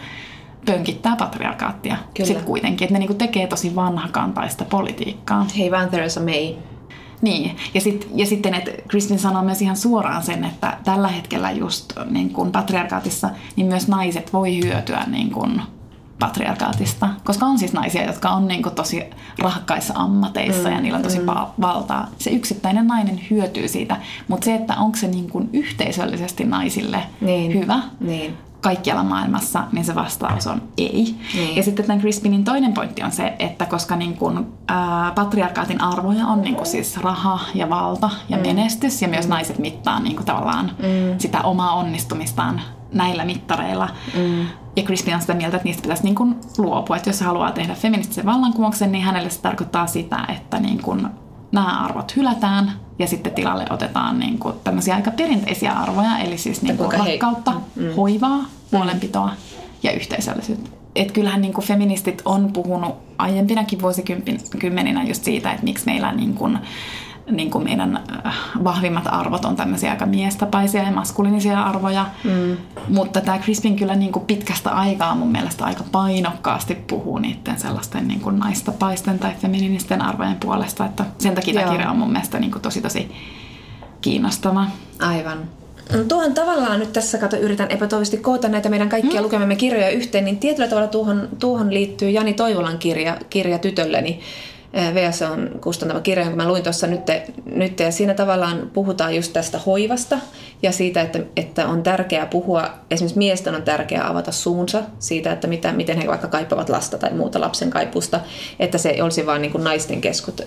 Speaker 2: pönkittää patriarkaattia sitten kuitenkin, että ne niin tekee tosi vanhakantaista politiikkaa.
Speaker 1: Hei vaan Theresa May.
Speaker 2: Niin, ja, sit, ja sitten, että Kristin sanoo myös ihan suoraan sen, että tällä hetkellä just niin kuin patriarkaatissa, niin myös naiset voi hyötyä niin kuin patriarkaatista, koska on siis naisia, jotka on niin kuin tosi rahkaissa ammateissa mm, ja niillä on tosi mm. valtaa. Se yksittäinen nainen hyötyy siitä, mutta se, että onko se niin kuin yhteisöllisesti naisille
Speaker 1: niin,
Speaker 2: hyvä,
Speaker 1: niin.
Speaker 2: kaikkialla maailmassa, niin se vastaus on ei.
Speaker 1: Niin.
Speaker 2: Ja sitten tämän Crispinin toinen pointti on se, että koska niin kun, ää, patriarkaatin arvoja on niin kun siis raha ja valta ja mm. menestys, ja myös naiset mittaa niin kun tavallaan mm. sitä omaa onnistumistaan näillä mittareilla. Mm. Ja Crispin on sitä mieltä, että niistä pitäisi niin kun luopua. Että jos haluaa tehdä feministisen vallankumouksen, niin hänelle se tarkoittaa sitä, että niin kun nämä arvot hylätään ja sitten tilalle otetaan niin kuin tämmöisiä aika perinteisiä arvoja, eli siis niin kuin rakkautta, hei. mm. hoivaa, mm. huolenpitoa ja yhteisöllisyyttä. Et kyllähän niin kuin feministit on puhunut aiempinakin vuosikymmeninä just siitä, että miksi meillä niin kuin niin kuin meidän äh, vahvimmat arvot on tämmöisiä aika miestapaisia ja maskuliinisia arvoja. Mm. Mutta tämä Crispin kyllä niin kuin pitkästä aikaa mun mielestä aika painokkaasti puhuu niiden sellaisten niin kuin naistapaisten tai feminististen arvojen puolesta. Että sen takia tämä kirja on mun mielestä niin kuin tosi tosi kiinnostava.
Speaker 1: Aivan. No, tuohon tavallaan nyt tässä kato, yritän epätoivoisesti koota näitä meidän kaikkia mm. lukemamme kirjoja yhteen, niin tietyllä tavalla tuohon, tuohon liittyy Jani Toivolan kirja, kirja tytölleni, VS on kustantama kirja, jonka mä luin tuossa nyt, nyt, ja siinä tavallaan puhutaan just tästä hoivasta ja siitä, että, että on tärkeää puhua, esimerkiksi miesten on tärkeää avata suunsa siitä, että mitä, miten he vaikka kaipaavat lasta tai muuta lapsen kaipusta, että se olisi vain niin kuin naisten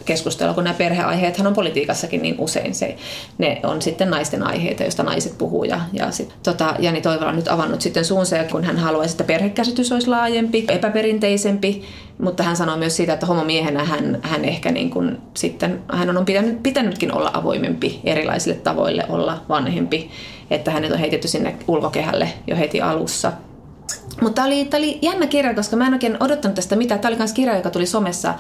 Speaker 1: keskustelu, kun nämä perheaiheethan on politiikassakin niin usein. Se, ne on sitten naisten aiheita, joista naiset puhuu ja, ja sit, tota, Jani Toivola on nyt avannut sitten suunsa, kun hän haluaisi, että perhekäsitys olisi laajempi, epäperinteisempi, mutta hän sanoi myös siitä, että homomiehenä hän, hän ehkä niin kuin sitten, hän on pitänyt, pitänytkin olla avoimempi erilaisille tavoille olla vanhempi, että hänet on heitetty sinne ulkokehälle jo heti alussa – mutta tämä oli, tämä oli jännä kirja, koska mä en oikein odottanut tästä mitään. Tämä oli myös kirja, joka tuli somessa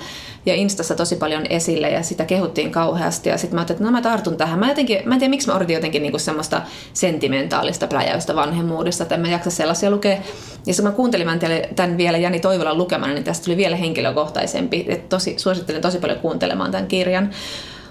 Speaker 1: ja Instassa tosi paljon esille ja sitä kehuttiin kauheasti. Ja sitten mä ajattelin, että no mä tartun tähän. Mä, jotenkin, mä en tiedä, miksi mä odotin jotenkin niinku semmoista sentimentaalista pläjäystä vanhemmuudesta, että en mä jaksa sellaisia lukea. Ja sitten mä kuuntelin tämän vielä Jani Toivolan lukemana, niin tästä tuli vielä henkilökohtaisempi. Et tosi, suosittelen tosi paljon kuuntelemaan tämän kirjan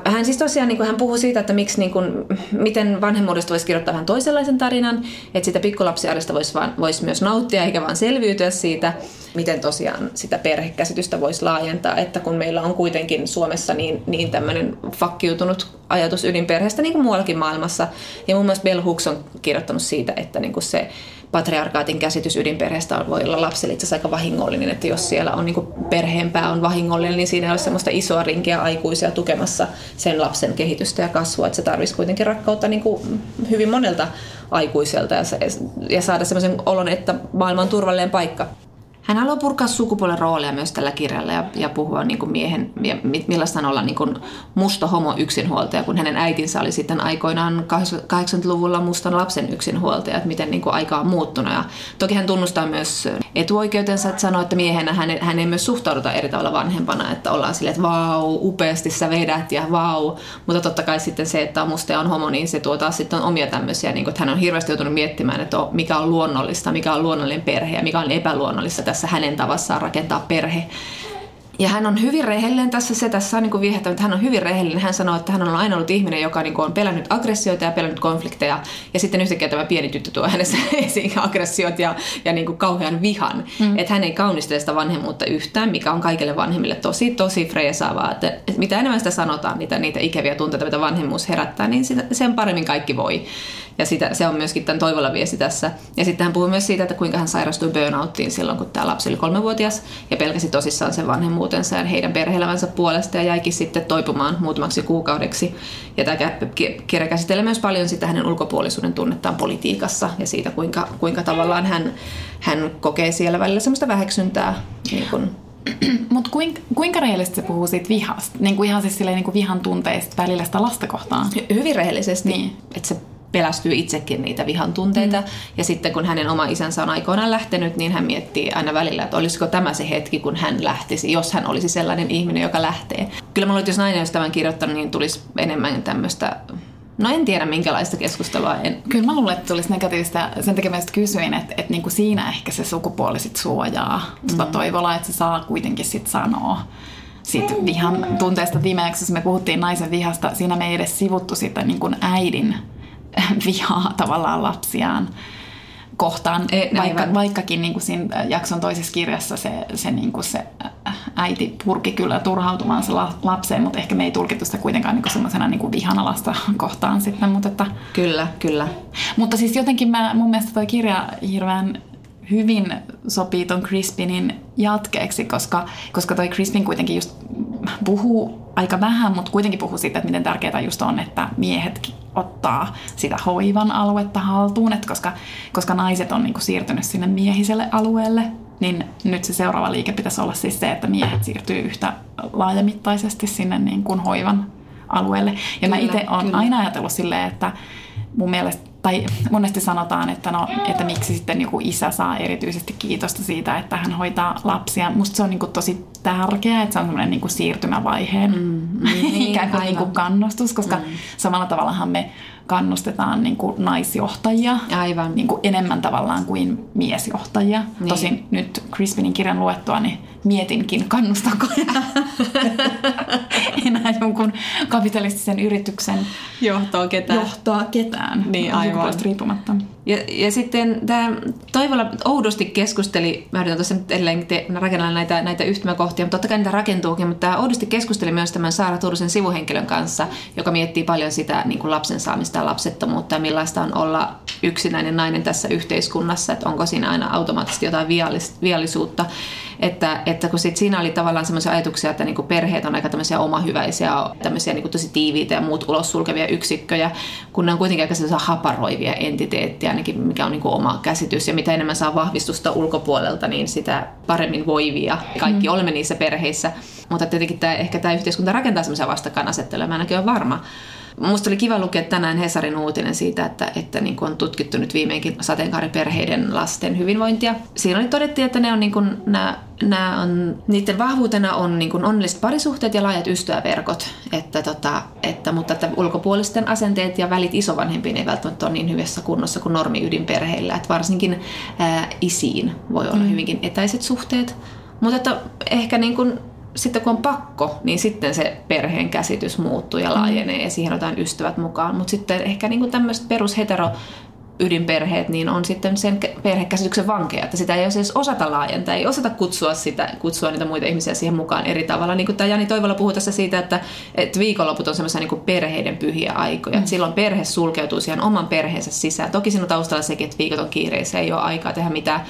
Speaker 1: hän siis tosiaan niin kuin hän puhui siitä, että miksi, niin kuin, miten vanhemmuudesta voisi kirjoittaa vähän toisenlaisen tarinan, että sitä pikkulapsiarjesta voisi, vaan, voisi myös nauttia eikä vaan selviytyä siitä, miten tosiaan sitä perhekäsitystä voisi laajentaa, että kun meillä on kuitenkin Suomessa niin, niin tämmöinen fakkiutunut ajatus ydinperheestä niin kuin muuallakin maailmassa. Ja muun muassa Bell Hooks on kirjoittanut siitä, että niin kuin se patriarkaatin käsitys ydinperheestä voi olla lapselle itse asiassa aika vahingollinen, että jos siellä on niin perheenpää on vahingollinen, niin siinä ei ole semmoista isoa rinkiä aikuisia tukemassa sen lapsen kehitystä ja kasvua, että se tarvitsisi kuitenkin rakkautta niin kuin hyvin monelta aikuiselta ja, ja saada semmoisen olon, että maailma on turvallinen paikka. Hän haluaa purkaa sukupuolen roolia myös tällä kirjalla ja, ja puhua niin kuin miehen, millaista on olla niin kuin musta homo yksinhuoltaja, kun hänen äitinsä oli sitten aikoinaan 80-luvulla mustan lapsen yksinhuoltaja, että miten niin kuin aika on muuttunut. Ja toki hän tunnustaa myös etuoikeutensa, että sanoo, että miehenä hän, hän ei myös suhtauduta eri tavalla vanhempana, että ollaan silleen, että vau, upeasti sä vedät ja vau, mutta totta kai sitten se, että on musta ja on homo, niin se tuo taas sitten omia tämmöisiä, niin kuin, että hän on hirveästi joutunut miettimään, että mikä on luonnollista, mikä on luonnollinen perhe ja mikä on epäluonnollista tässä hänen tavassaan rakentaa perhe. Ja hän on hyvin rehellinen tässä, se tässä on niin viehättänyt, että hän on hyvin rehellinen. Hän sanoo, että hän on aina ollut ihminen, joka niin on pelännyt aggressioita ja pelännyt konflikteja. Ja sitten yhtäkkiä tämä pieni tyttö tuo hänessä esiin aggressiot ja, ja niin kauhean vihan. Mm. Että hän ei kaunistele sitä vanhemmuutta yhtään, mikä on kaikille vanhemmille tosi, tosi freesaavaa. Että, mitä enemmän sitä sanotaan, niitä, niitä ikäviä tunteita, mitä vanhemmuus herättää, niin sitä, sen paremmin kaikki voi. Ja sitä, se on myöskin tämän Toivolla viesti tässä. Ja sitten hän puhui myös siitä, että kuinka hän sairastui burnouttiin silloin, kun tämä lapsi oli kolmevuotias ja pelkäsi tosissaan sen vanhemmuutensa ja heidän perheelämänsä puolesta ja jäikin sitten toipumaan muutamaksi kuukaudeksi. Ja tämä kirja käsittelee myös paljon sitä hänen ulkopuolisuuden tunnettaan politiikassa ja siitä, kuinka, kuinka tavallaan hän, hän kokee siellä välillä semmoista väheksyntää. Niin kun...
Speaker 2: Mutta kuinka, kuinka rehellisesti se puhuu siitä vihasta? Niin kuin ihan siis silleen, niin kuin vihan tunteista välillä sitä lasta kohtaan?
Speaker 1: Hy- hyvin rehellisesti. Niin. Että se pelästyy itsekin niitä vihan tunteita. Mm. Ja sitten kun hänen oma isänsä on aikoinaan lähtenyt, niin hän miettii aina välillä, että olisiko tämä se hetki, kun hän lähtisi, jos hän olisi sellainen ihminen, joka lähtee. Kyllä mä luulen, että jos nainen olisi tämän kirjoittanut, niin tulisi enemmän tämmöistä No en tiedä minkälaista keskustelua. En.
Speaker 2: Kyllä mä luulen, että tulisi negatiivista. Sen takia mä kysyin, että, että niin kuin siinä ehkä se sukupuoli sit suojaa mm. tuota toivolla, että se saa kuitenkin sit sanoa sit vihan tunteesta. Viime jaksossa me puhuttiin naisen vihasta. Siinä me ei edes sivuttu sitä niin kuin äidin vihaa tavallaan lapsiaan kohtaan, e, vaikka, vaikkakin niin kuin siinä jakson toisessa kirjassa se, se, niin kuin se äiti purki kyllä turhautumaan se lapseen, mutta ehkä me ei tulkittu sitä kuitenkaan niin semmoisena niin vihanalasta kohtaan sitten. Mutta että...
Speaker 1: Kyllä, kyllä.
Speaker 2: Mutta siis jotenkin mä, mun mielestä toi kirja hirveän hyvin sopii ton Crispinin jatkeeksi, koska, koska toi Crispin kuitenkin just puhuu aika vähän, mutta kuitenkin puhuu siitä, että miten tärkeää just on, että miehet ottaa sitä hoivan aluetta haltuun, että koska, koska naiset on niinku siirtynyt sinne miehiselle alueelle, niin nyt se seuraava liike pitäisi olla siis se, että miehet siirtyy yhtä laajamittaisesti sinne niin kuin hoivan alueelle. Ja kyllä, mä itse olen aina ajatellut silleen, että mun mielestä tai monesti sanotaan, että, no, että miksi sitten joku isä saa erityisesti kiitosta siitä, että hän hoitaa lapsia. Musta se on niin kuin tosi tärkeää, että se on semmoinen niin siirtymävaiheen mm, niin, ikään kuin, niin kuin kannustus, koska mm. samalla tavallahan me kannustetaan niin kuin naisjohtajia
Speaker 1: Aivan.
Speaker 2: Niin kuin enemmän tavallaan kuin miesjohtajia. Niin. Tosin nyt Crispinin kirjan luettua, niin mietinkin, kannustako enää jonkun kapitalistisen yrityksen
Speaker 1: johtoa ketään.
Speaker 2: Johtoa ketään.
Speaker 1: Niin, aivan.
Speaker 2: riippumatta.
Speaker 1: Ja, ja sitten tämä Toivola oudosti keskusteli, mä yritän tuossa nyt edelleen te, rakennella näitä, näitä yhtymäkohtia, mutta totta kai niitä rakentuukin, mutta tämä oudosti keskusteli myös tämän Saara Turusen sivuhenkilön kanssa, joka miettii paljon sitä niin kuin lapsen saamista ja lapsettomuutta ja millaista on olla yksinäinen nainen tässä yhteiskunnassa, että onko siinä aina automaattisesti jotain viallis, viallisuutta. Että, että kun sit siinä oli tavallaan sellaisia ajatuksia, että niin kuin perheet on aika tämmöisiä omahyväisiä, tämmöisiä niin kuin tosi tiiviitä ja muut ulos sulkevia yksikköjä, kun ne on kuitenkin aika sellaisia haparoivia entiteettiä, ainakin mikä on niin kuin oma käsitys. Ja mitä enemmän saa vahvistusta ulkopuolelta, niin sitä paremmin voivia kaikki mm. olemme niissä perheissä. Mutta tietenkin tämä, ehkä tämä yhteiskunta rakentaa semmoisia vastakkainasetteluja, mä ainakin olen varma. Minusta oli kiva lukea tänään Hesarin uutinen siitä, että, että niin kuin on tutkittu nyt viimeinkin sateenkaariperheiden lasten hyvinvointia. Siinä oli todettiin, että ne on, niin kuin, nämä, nämä on, niiden vahvuutena on niin kuin onnelliset parisuhteet ja laajat ystäväverkot, että, tota, että, mutta että ulkopuolisten asenteet ja välit isovanhempiin ei välttämättä ole niin hyvässä kunnossa kuin normi-ydinperheillä. Että varsinkin ää, isiin voi olla mm. hyvinkin etäiset suhteet. Mutta että ehkä niin kuin sitten kun on pakko, niin sitten se perheen käsitys muuttuu ja laajenee ja siihen otetaan ystävät mukaan. Mutta sitten ehkä niin tämmöiset perushetero ydinperheet, niin on sitten sen perhekäsityksen vankeja, että sitä ei edes osata laajentaa, ei osata kutsua, sitä, kutsua niitä muita ihmisiä siihen mukaan eri tavalla. Niin kuin tämä Jani Toivola puhuu tässä siitä, että, että viikonloput on semmoisia niin perheiden pyhiä aikoja. Mm. Silloin perhe sulkeutuu siihen oman perheensä sisään. Toki siinä on taustalla sekin, että viikot on kiireisiä, ei ole aikaa tehdä mitään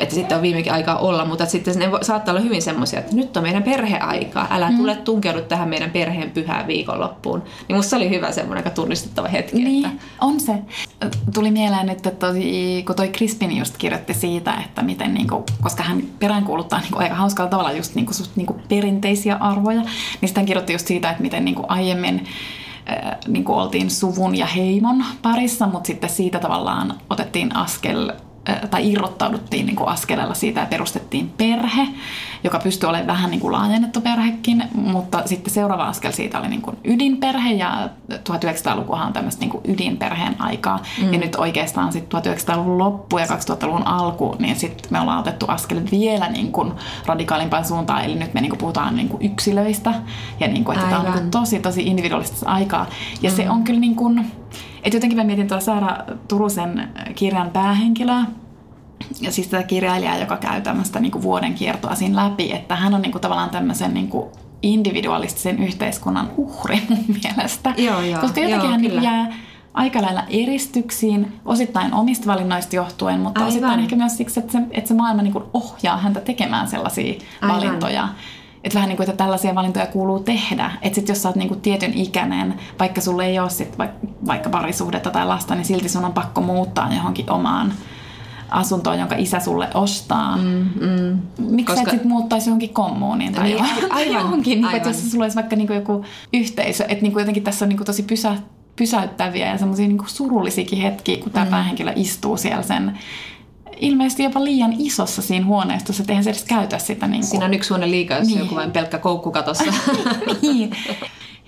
Speaker 1: että sitten on viimekin aikaa olla, mutta sitten ne saattaa olla hyvin semmoisia, että nyt on meidän perheaika, älä mm. tule tunkeudu tähän meidän perheen pyhään viikonloppuun. Niin musta oli hyvä semmoinen aika tunnistettava hetki.
Speaker 2: Niin, että... on se. Tuli mieleen nyt, että toi, kun toi Crispin just kirjoitti siitä, että miten, niin kuin, koska hän peräänkuuluttaa niin kuin, aika hauskalla tavalla just niin kuin, suht, niin kuin perinteisiä arvoja, niin sitten hän kirjoitti just siitä, että miten niin kuin aiemmin niin kuin oltiin suvun ja heimon parissa, mutta sitten siitä tavallaan otettiin askel tai irrottauduttiin niin kuin askeleella siitä ja perustettiin perhe, joka pystyi olemaan vähän niin kuin laajennettu perhekin, mutta sitten seuraava askel siitä oli niin kuin ydinperhe ja 1900-lukuhan on tämmöistä niin kuin ydinperheen aikaa. Mm. Ja nyt oikeastaan sitten 1900-luvun loppu ja 2000-luvun alku, niin sitten me ollaan otettu askel vielä niin kuin radikaalimpaan suuntaan, eli nyt me niin kuin puhutaan niin kuin yksilöistä ja niin kuin, että tämä on niin kuin tosi tosi individualistista aikaa. Ja mm. se on kyllä niin kuin, että jotenkin mä mietin tuolla Saara Turusen kirjan päähenkilöä, ja siis tätä kirjailijaa, joka käy tämmöistä niin kuin vuoden kiertoa siinä läpi, että hän on niin kuin tavallaan tämmöisen niin kuin individualistisen yhteiskunnan uhri mun mielestä.
Speaker 1: Joo, joo,
Speaker 2: Koska jotenkin joo, hän kyllä. jää aika lailla eristyksiin, osittain omista valinnoista johtuen, mutta Aivan. osittain ehkä myös siksi, että se, että se maailma niin kuin ohjaa häntä tekemään sellaisia Aivan. valintoja. Että vähän niin kuin, että tällaisia valintoja kuuluu tehdä. Että sitten jos sä oot niin kuin tietyn ikäinen, vaikka sulle ei ole sit vaikka parisuhdetta tai lasta, niin silti sun on pakko muuttaa johonkin omaan asuntoon, jonka isä sulle ostaa. Mm, mm. Miksi Koska... et sitten muuttaisi johonkin kommuuniin tai niin, aivan, johonkin, aivan. Niin, että jos sulla olisi vaikka niin kuin joku yhteisö, että niin kuin jotenkin tässä on niin kuin tosi pysä, pysäyttäviä ja semmoisia niin surullisiakin hetkiä, kun tämä mm. päähenkilö istuu siellä sen ilmeisesti jopa liian isossa siinä huoneistossa, että eihän se edes käytä sitä. Niin kuin...
Speaker 1: Siinä on yksi huone liikaa, jos niin. joku vain pelkkä koukku katossa.
Speaker 2: niin.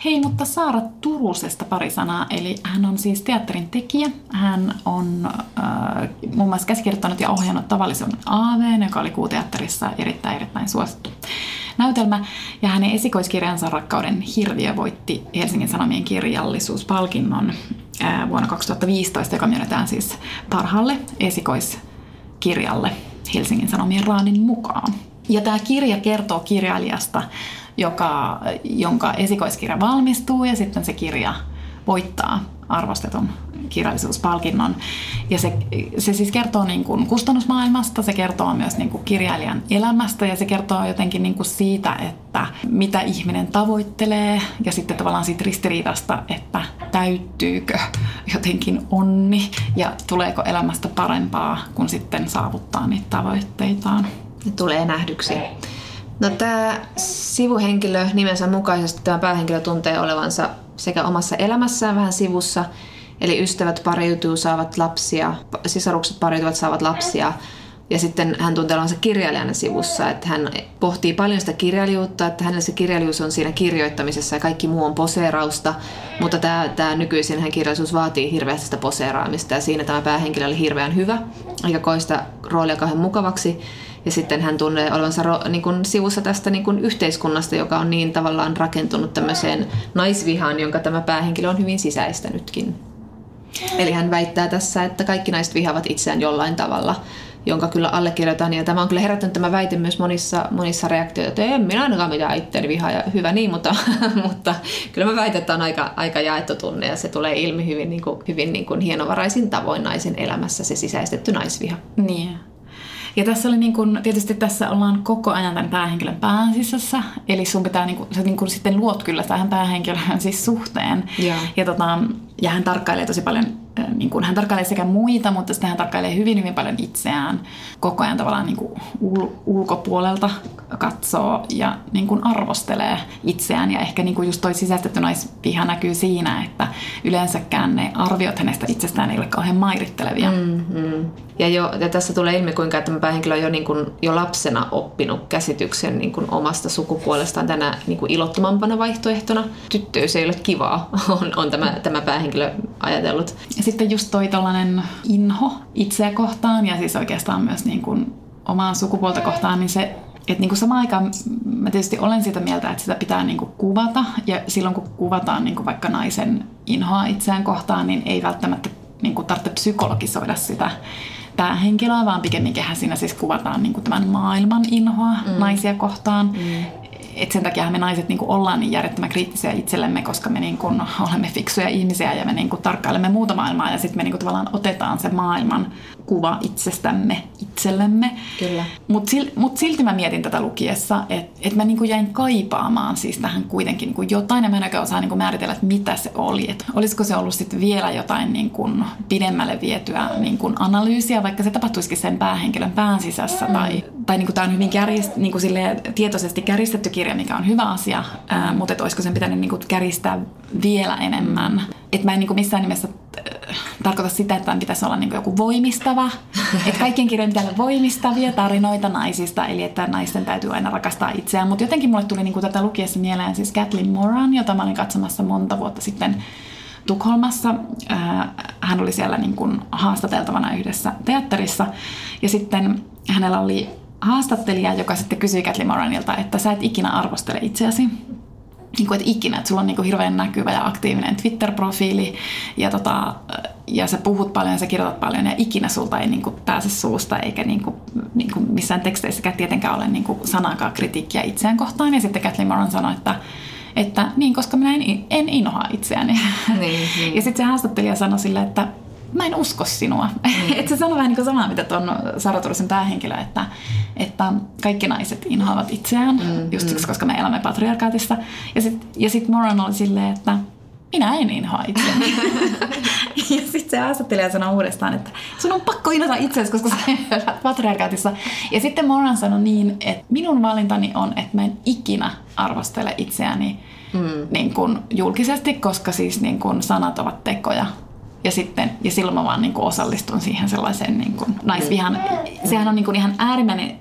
Speaker 2: Hei, mutta Saara Turusesta pari sanaa. Eli hän on siis teatterin tekijä. Hän on äh, muun muassa käsikirjoittanut ja ohjannut tavallisen AV, joka oli kuuteatterissa erittäin erittäin suosittu näytelmä. Ja hänen esikoiskirjansa Rakkauden hirviö voitti Helsingin Sanomien kirjallisuuspalkinnon äh, vuonna 2015, joka myönnetään siis parhaalle esikoiskirjalle Helsingin Sanomien raanin mukaan. Ja tämä kirja kertoo kirjailijasta, joka, jonka esikoiskirja valmistuu ja sitten se kirja voittaa arvostetun kirjallisuuspalkinnon. Ja se, se siis kertoo niin kuin kustannusmaailmasta, se kertoo myös niin kuin kirjailijan elämästä ja se kertoo jotenkin niin kuin siitä, että mitä ihminen tavoittelee ja sitten tavallaan siitä ristiriidasta, että täyttyykö jotenkin onni ja tuleeko elämästä parempaa, kun sitten saavuttaa niitä tavoitteitaan.
Speaker 1: Ne tulee nähdyksi. No tämä sivuhenkilö nimensä mukaisesti, tämä päähenkilö tuntee olevansa sekä omassa elämässään vähän sivussa, eli ystävät pariutuu, saavat lapsia, sisarukset pariutuvat, saavat lapsia, ja sitten hän tuntee olevansa kirjailijana sivussa, että hän pohtii paljon sitä kirjailijuutta, että hänellä se kirjailijuus on siinä kirjoittamisessa ja kaikki muu on poseerausta, mutta tämä, tämä nykyisin hän kirjallisuus vaatii hirveästi sitä poseeraamista ja siinä tämä päähenkilö oli hirveän hyvä, eikä koe sitä roolia kauhean mukavaksi. Ja sitten hän tunnee olevansa ro, niin kuin sivussa tästä niin kuin yhteiskunnasta, joka on niin tavallaan rakentunut tämmöiseen naisvihaan, jonka tämä päähenkilö on hyvin sisäistänytkin. Eli hän väittää tässä, että kaikki naiset vihaavat itseään jollain tavalla, jonka kyllä allekirjoitan. Ja tämä on kyllä herättänyt tämä väite myös monissa, monissa reaktioissa, että en minä ainakaan mitään itseäni vihaa ja hyvä niin, mutta, mutta kyllä mä väitän, että on aika, aika jaettu tunne ja se tulee ilmi hyvin, niin kuin, hyvin niin kuin hienovaraisin tavoin naisen elämässä se sisäistetty naisviha.
Speaker 2: Niin. Ja tässä oli niin kun, tietysti tässä ollaan koko ajan tämän päähenkilön pään sisässä, eli sun pitää, niin kun, sä niin kun sitten luot kyllä tähän päähenkilöön siis suhteen.
Speaker 1: Ja,
Speaker 2: ja, tota, ja hän tarkkailee tosi paljon niin kuin hän tarkkailee sekä muita, mutta sitten hän tarkkailee hyvin, hyvin paljon itseään. Koko ajan tavallaan niin kuin ul- ulkopuolelta katsoo ja niin kuin arvostelee itseään. Ja ehkä niin kuin just toi sisäistetty naispiha näkyy siinä, että yleensäkään ne arviot hänestä itsestään ei ole kauhean mairittelevia.
Speaker 1: Mm-hmm. Ja, jo, ja tässä tulee ilmi, kuinka tämä päähenkilö on jo, niin kuin, jo lapsena oppinut käsityksen niin kuin omasta sukupuolestaan tänä niin kuin ilottomampana vaihtoehtona. Tyttöys ei ole kivaa, on, on tämä, tämä päähenkilö ajatellut.
Speaker 2: Ja sitten just toi tollanen inho itseä kohtaan ja siis oikeastaan myös niin kuin omaa sukupuolta kohtaan, niin se että niin kuin samaan aikaan mä tietysti olen sitä mieltä, että sitä pitää niin kuin kuvata ja silloin kun kuvataan niin kuin vaikka naisen inhoa itseään kohtaan, niin ei välttämättä niin kuin tarvitse psykologisoida sitä päähenkilöä, vaan pikemminkin siinä siis kuvataan niin kuin tämän maailman inhoa mm. naisia kohtaan. Mm et sen takia me naiset niin ollaan niin järjettömän kriittisiä itsellemme, koska me niin kuin olemme fiksuja ihmisiä ja me niin kuin tarkkailemme muuta maailmaa ja sitten me niin kuin tavallaan otetaan se maailman kuva itsestämme itsellemme.
Speaker 1: Kyllä.
Speaker 2: Mutta sil, mut silti mä mietin tätä lukiessa, että et mä niin kuin jäin kaipaamaan siis tähän kuitenkin niin kuin jotain ja mä en osaa niin kuin määritellä, että mitä se oli. Et olisiko se ollut sitten vielä jotain niin kuin pidemmälle vietyä niin kuin analyysiä, vaikka se tapahtuisikin sen päähenkilön pään sisässä mm. tai, tai niin kuin tämä on hyvin kärjist, niin kuin tietoisesti kärjistetty kirja, mikä on hyvä asia, ää, mutta olisiko sen pitänyt niin kuin käristää vielä enemmän. Että mä en niin kuin missään nimessä tarkoita sitä, että pitäisi olla niin joku voimistava. että kaikkien kirjojen pitää olla voimistavia tarinoita naisista, eli että naisten täytyy aina rakastaa itseään. Mutta jotenkin mulle tuli niin kuin tätä lukiessa mieleen siis Kathleen Moran, jota mä olin katsomassa monta vuotta sitten Tukholmassa. Hän oli siellä niin kuin haastateltavana yhdessä teatterissa. Ja sitten hänellä oli haastattelija, joka sitten kysyi Kathleen Moranilta, että sä et ikinä arvostele itseäsi. Niin kuin, että ikinä, että sulla on niin kuin hirveän näkyvä ja aktiivinen Twitter-profiili ja, tota, ja sä puhut paljon ja sä kirjoitat paljon ja ikinä sulta ei niin kuin pääse suusta eikä niin kuin, niin kuin missään teksteissäkään tietenkään ole niin kuin sanakaan kritiikkiä itseään kohtaan. Ja sitten Kathleen Moran sanoi, että että niin, koska minä en, en inhoa itseäni.
Speaker 1: Niin, niin.
Speaker 2: Ja sitten se haastattelija sanoi sille, että mä en usko sinua. Mm. että se sanoo vähän niin samaa, mitä tuon Sara Turusen päähenkilö, että, että kaikki naiset inhoavat itseään, mm, just siksi, mm. koska me elämme patriarkaatissa. Ja sitten ja sit Moran oli silleen, että minä en inhoa itseäni. ja sitten se haastattelija sanoi uudestaan, että sun on pakko inhota itseäsi, koska sä elät patriarkaatissa. Ja sitten Moran sanoi niin, että minun valintani on, että mä en ikinä arvostele itseäni mm. niin kuin julkisesti, koska siis niin kuin sanat ovat tekoja ja, sitten, ja silloin mä vaan niin kuin osallistun siihen sellaiseen niin kuin naisvihan. Sehän on niin kuin ihan äärimmäinen,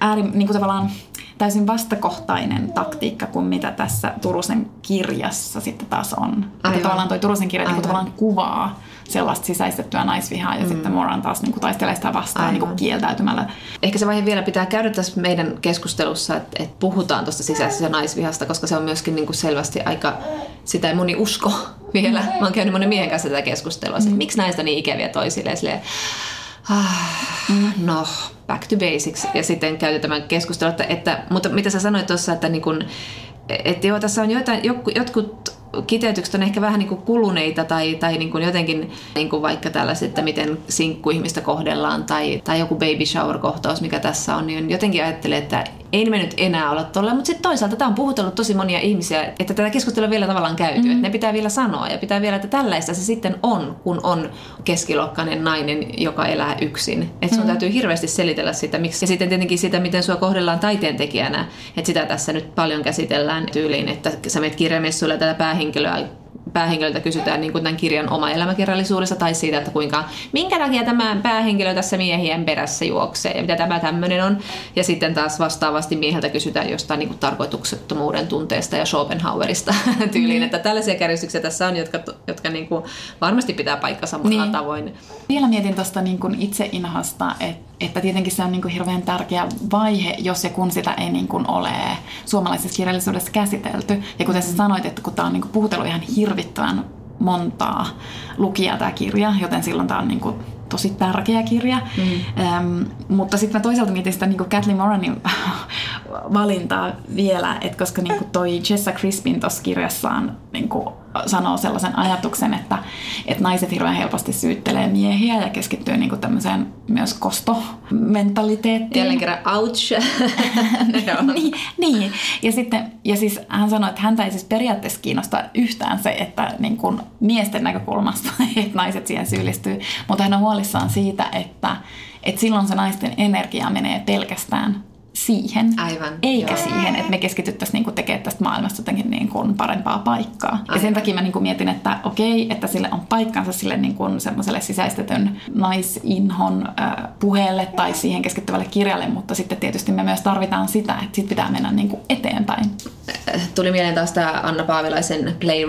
Speaker 2: ääri, niin kuin tavallaan täysin vastakohtainen taktiikka kuin mitä tässä Turusen kirjassa sitten taas on. Aivan. Että tavallaan toi Turusen kirja niin kuin tavallaan kuvaa sellaista sisäistettyä naisvihaa ja mm. sitten Moran taas niin kuin taistelee sitä vastaan niin kuin kieltäytymällä.
Speaker 1: Ehkä se vaihe vielä pitää käydä tässä meidän keskustelussa, että, että puhutaan tuosta sisäisestä naisvihasta, koska se on myöskin niin kuin selvästi aika, sitä ei moni usko vielä. Mä oon käynyt monen miehen kanssa tätä keskustelua, mm. että miksi näistä niin ikäviä toisilleen, silleen, ah, no back to basics ja sitten käyty tämän keskustelun, että, että mutta mitä sä sanoit tuossa, että niin kun, että joo, tässä on jotain, jotkut kiteytykset on ehkä vähän niin kuin kuluneita tai, tai niin kuin jotenkin niin kuin vaikka tällaiset, että miten sinkkuihmistä kohdellaan tai, tai joku baby shower kohtaus, mikä tässä on, niin jotenkin ajattelee, että ei me nyt enää olla tuolla, mutta sitten toisaalta tämä on puhutellut tosi monia ihmisiä, että tätä keskustelua vielä tavallaan käyty, mm-hmm. että ne pitää vielä sanoa ja pitää vielä, että tällaista se sitten on, kun on keskiluokkainen nainen, joka elää yksin. Että sun mm-hmm. täytyy hirveästi selitellä sitä, miksi. Ja sitten tietenkin sitä, miten sua kohdellaan taiteentekijänä, että sitä tässä nyt paljon käsitellään tyyliin, että sä menet kirjamessuille tätä päähenkilöä päähenkilöltä kysytään niin kuin tämän kirjan oma elämäkerrallisuudessa tai siitä, että kuinka, minkä takia tämä päähenkilö tässä miehien perässä juoksee ja mitä tämä tämmöinen on. Ja sitten taas vastaavasti mieheltä kysytään jostain niin kuin tarkoituksettomuuden tunteesta ja Schopenhauerista tyyliin, mm. että tällaisia kärjistyksiä tässä on, jotka, jotka niin kuin varmasti pitää paikkansa monella niin. tavoin.
Speaker 2: Vielä mietin tuosta niin kuin itseinhasta, että että tietenkin se on niin kuin hirveän tärkeä vaihe, jos ja kun sitä ei niin kuin ole suomalaisessa kirjallisuudessa käsitelty. Ja kuten sä sanoit, että kun tämä on niin kuin puhutellut ihan hirvittävän montaa lukijaa tämä kirja, joten silloin tämä on niin kuin tosi tärkeä kirja. Mm. Ähm, mutta sitten mä toisaalta mietin sitä niin kuin Kathleen Moranin valintaa vielä, että koska niin kuin toi Jessa Crispin tuossa kirjassaan niin kuin sanoo sellaisen ajatuksen, että, että naiset hirveän helposti syyttelee miehiä ja keskittyy niin kuin tämmöiseen myös kostomentaliteettiin.
Speaker 1: Jälleen kerran ouch.
Speaker 2: niin, niin, ja sitten ja siis hän sanoi, että häntä ei siis periaatteessa kiinnosta yhtään se, että niin kuin miesten näkökulmasta, että naiset siihen syyllistyy, mutta hän on huolissaan siitä, että, että silloin se naisten energia menee pelkästään siihen,
Speaker 1: Aivan,
Speaker 2: eikä joo. siihen, että me keskityttäisiin niin tekemään tästä maailmasta jotenkin niin kuin parempaa paikkaa. Aivan. Ja sen takia mä niin kuin mietin, että okei, että sille on paikkansa sille niin kuin semmoiselle sisäistetyn naisinhon äh, puheelle tai siihen keskittyvälle kirjalle, mutta sitten tietysti me myös tarvitaan sitä, että sit pitää mennä niin kuin eteenpäin.
Speaker 1: Tuli mieleen taas tämä Anna Paavilaisen Play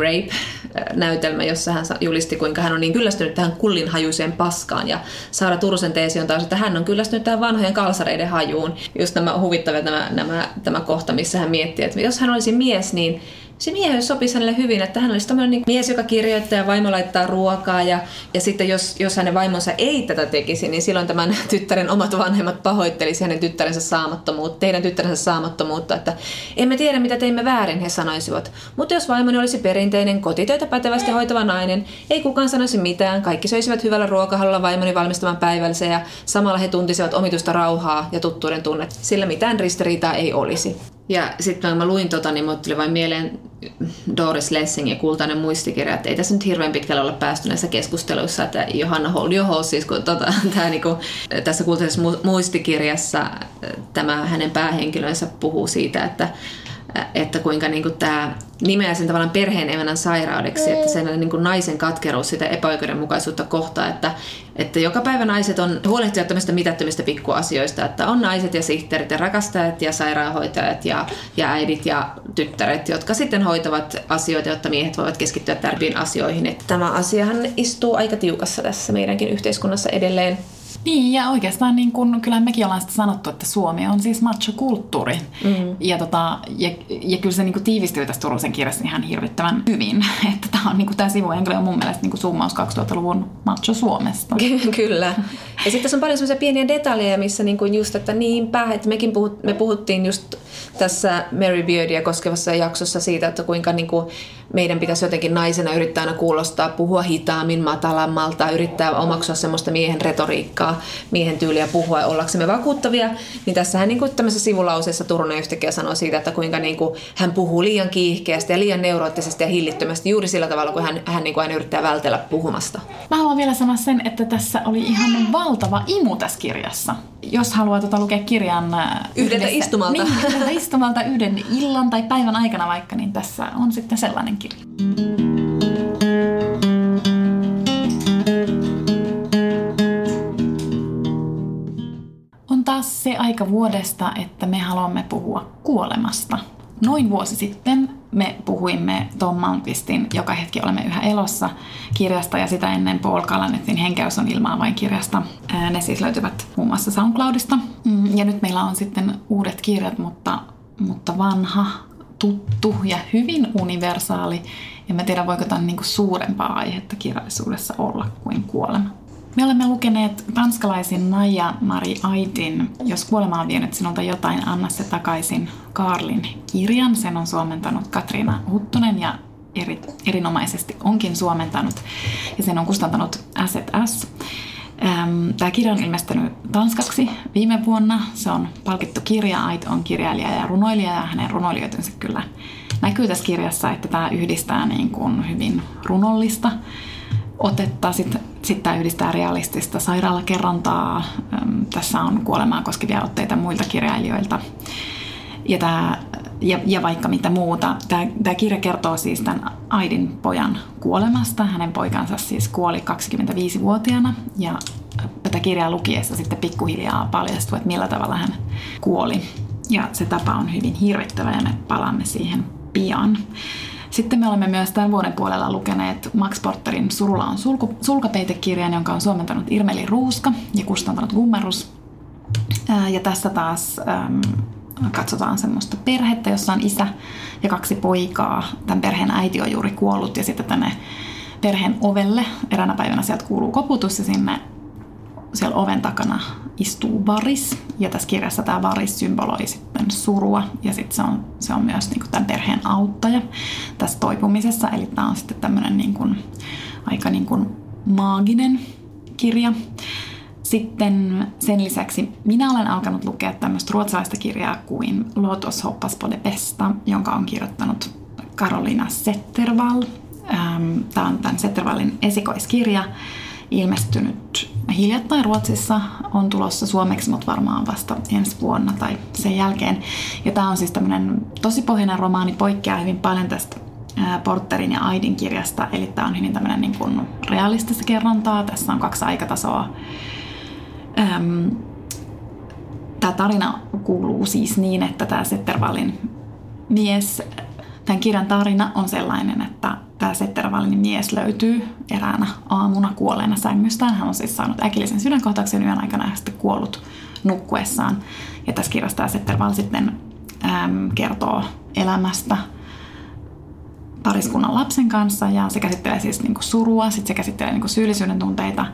Speaker 1: Rape-näytelmä, jossa hän julisti, kuinka hän on niin kyllästynyt tähän kullinhajuiseen paskaan. Ja Saara Turusen teesi on taas, että hän on kyllästynyt tähän vanhojen kalsareiden hajuun. Just nämä huvittavia nämä, nämä, tämä kohta, missä hän miettii, että jos hän olisi mies, niin se mies sopisi hänelle hyvin, että hän olisi tämmöinen niin mies, joka kirjoittaa ja vaimo laittaa ruokaa ja, ja sitten jos, jos hänen vaimonsa ei tätä tekisi, niin silloin tämän tyttären omat vanhemmat pahoittelisi hänen tyttärensä saamattomuutta, teidän tyttärensä saamattomuutta, että emme tiedä mitä teimme väärin, he sanoisivat. Mutta jos vaimoni olisi perinteinen, kotitöitä pätevästi hoitava nainen, ei kukaan sanoisi mitään, kaikki söisivät hyvällä ruokahalulla vaimoni valmistavan päivällisen ja samalla he tuntisivat omitusta rauhaa ja tuttuuden tunnet, sillä mitään ristiriitaa ei olisi. Ja sitten kun mä luin tota, niin mulle tuli vain mieleen Doris Lessing ja kultainen muistikirja, että ei tässä nyt hirveän pitkälle olla päästy näissä keskusteluissa, että Johanna Holdioho, siis kun tota, tää, niinku, tässä kultaisessa muistikirjassa tämä hänen päähenkilönsä puhuu siitä, että että kuinka niin kuin tämä nimeää sen tavallaan perheen emännän sairaudeksi, että sen niin kuin naisen katkeruus sitä epäoikeudenmukaisuutta kohtaa, että, että joka päivä naiset on huolehtivat tämmöistä mitättömistä pikkuasioista, että on naiset ja sihteerit ja rakastajat ja sairaanhoitajat ja, ja äidit ja tyttäret, jotka sitten hoitavat asioita, jotta miehet voivat keskittyä tärkeimpiin asioihin. Että tämä asiahan istuu aika tiukassa tässä meidänkin yhteiskunnassa edelleen.
Speaker 2: Niin, ja oikeastaan niin kun, kyllä mekin ollaan sitä sanottu, että Suomi on siis macho-kulttuuri. Mm-hmm. Ja, tota, ja, ja kyllä se niin kuin tiivistyy tässä Turusen kirjassa ihan hirvittävän hyvin. Että tämä on niin kuin, tämä on mun mielestä niin kuin summaus 2000-luvun macho-Suomesta.
Speaker 1: kyllä. Ja sitten tässä on paljon sellaisia pieniä detaljeja, missä niin kuin just, että niinpä, että mekin puhut, me puhuttiin just tässä Mary Beardia koskevassa jaksossa siitä, että kuinka niin kuin meidän pitäisi jotenkin naisena yrittää aina kuulostaa, puhua hitaammin, matalammalta, yrittää omaksua semmoista miehen retoriikkaa, miehen tyyliä puhua ollaksemme vakuuttavia. Niin tässähän niin kuin tämmöisessä sivulauseessa Turunen yhtäkkiä sanoo siitä, että kuinka niin kuin hän puhuu liian kiihkeästi ja liian neuroottisesti ja hillittömästi juuri sillä tavalla, kun hän, hän niin kuin aina yrittää vältellä puhumasta.
Speaker 2: Mä haluan vielä sanoa sen, että tässä oli ihan valtava imu tässä kirjassa. Jos haluaa tota lukea kirjan
Speaker 1: äh, yhdeltä istumalta.
Speaker 2: Niin, yhdeltä istumalta yhden illan tai päivän aikana vaikka, niin tässä on sitten sellainen kirja. On taas se aika vuodesta, että me haluamme puhua kuolemasta. Noin vuosi sitten me puhuimme Tom Malmqvistin Joka hetki olemme yhä elossa kirjasta ja sitä ennen Paul Kalanetin Henkeys on ilmaa vain kirjasta. Ne siis löytyvät muun muassa SoundCloudista. Mm, ja nyt meillä on sitten uudet kirjat, mutta, mutta vanha tuttu ja hyvin universaali. Ja mä tiedän, voiko tämän niin suurempaa aihetta kirjallisuudessa olla kuin kuolema. Me olemme lukeneet tanskalaisin Naija Mari Aitin Jos kuolema on vienyt sinulta jotain, anna se takaisin Karlin kirjan. Sen on suomentanut Katriina Huttunen ja eri, erinomaisesti onkin suomentanut ja sen on kustantanut S&S. Tämä kirja on ilmestynyt tanskaksi viime vuonna. Se on palkittu kirja. Ait on kirjailija ja runoilija ja hänen runoilijoitensa kyllä näkyy tässä kirjassa, että tämä yhdistää niin kuin hyvin runollista otetta. Sitten sit tämä yhdistää realistista sairaalakerrontaa. Tässä on kuolemaa koskevia otteita muilta kirjailijoilta. Ja, tämä, ja, ja vaikka mitä muuta. Tämä, kirja kertoo siis tämän Aidin pojan kuolemasta. Hänen poikansa siis kuoli 25-vuotiaana ja tätä kirjaa lukiessa sitten pikkuhiljaa paljastui, että millä tavalla hän kuoli. Ja se tapa on hyvin hirvittävä ja me palaamme siihen pian. Sitten me olemme myös tämän vuoden puolella lukeneet Max Porterin Surulla on sulku, sulkapeitekirjan, jonka on suomentanut Irmeli Ruuska ja kustantanut Gummerus. Ja tässä taas ähm, katsotaan semmoista perhettä, jossa on isä ja kaksi poikaa. Tämän perheen äiti on juuri kuollut ja sitten tänne perheen ovelle eräänä päivänä sieltä kuuluu koputus ja sinne siellä oven takana istuu varis. Ja tässä kirjassa tämä varis symboloi sitten surua. Ja sitten se on, se on myös niin tämän perheen auttaja tässä toipumisessa. Eli tämä on sitten tämmöinen niin kuin, aika niin kuin maaginen kirja. Sitten sen lisäksi minä olen alkanut lukea tämmöistä ruotsalaista kirjaa kuin Lotus hoppas på det bästa, jonka on kirjoittanut Karolina Settervall. Tämä on tämän Settervallin esikoiskirja ilmestynyt hiljattain Ruotsissa, on tulossa suomeksi, mutta varmaan vasta ensi vuonna tai sen jälkeen. Ja tämä on siis tämmöinen tosi pohjainen romaani, poikkeaa hyvin paljon tästä Porterin ja Aidin kirjasta, eli tämä on hyvin tämmöinen niin kuin realistista kerrontaa. Tässä on kaksi aikatasoa. Tämä tarina kuuluu siis niin, että tämä Settervallin mies, tämän kirjan tarina on sellainen, että tämä Settervallin mies löytyy eräänä aamuna kuolleena sängystään. Hän on siis saanut äkillisen sydänkohtauksen yön aikana ja sitten kuollut nukkuessaan. Ja tässä kirjassa tämä Settervall sitten äm, kertoo elämästä pariskunnan lapsen kanssa ja se käsittelee siis niinku surua, sitten se käsittelee niinku syyllisyyden tunteita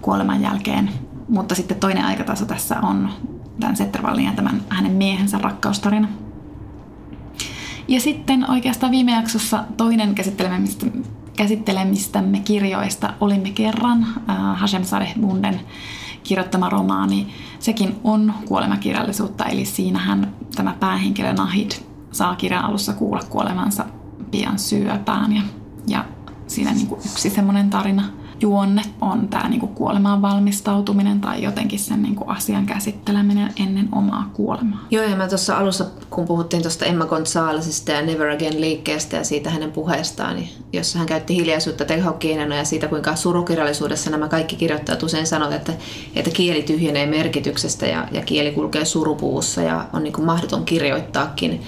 Speaker 2: kuoleman jälkeen. Mutta sitten toinen aikataso tässä on tämän Settervallin ja tämän hänen miehensä rakkaustarina. Ja sitten oikeastaan viime jaksossa toinen käsittelemistä, käsittelemistämme kirjoista olimme kerran äh, Hashem Sadeh Bunden kirjoittama romaani. Sekin on kuolemakirjallisuutta, eli siinähän tämä päähenkilö Nahid saa kirjan alussa kuulla kuolemansa pian syöpään ja, ja siinä niin kuin yksi semmoinen tarina – juonne on tämä niinku kuolemaan valmistautuminen tai jotenkin sen niinku asian käsitteleminen ennen omaa kuolemaa.
Speaker 1: Joo, ja mä tuossa alussa, kun puhuttiin tuosta Emma Gonzalesista ja Never Again liikkeestä ja siitä hänen puheestaan, niin jossa hän käytti hiljaisuutta tehokeinona ja siitä, kuinka surukirjallisuudessa nämä kaikki kirjoittajat usein sanovat, että, että kieli tyhjenee merkityksestä ja, ja kieli kulkee surupuussa ja on niin mahdoton kirjoittaakin.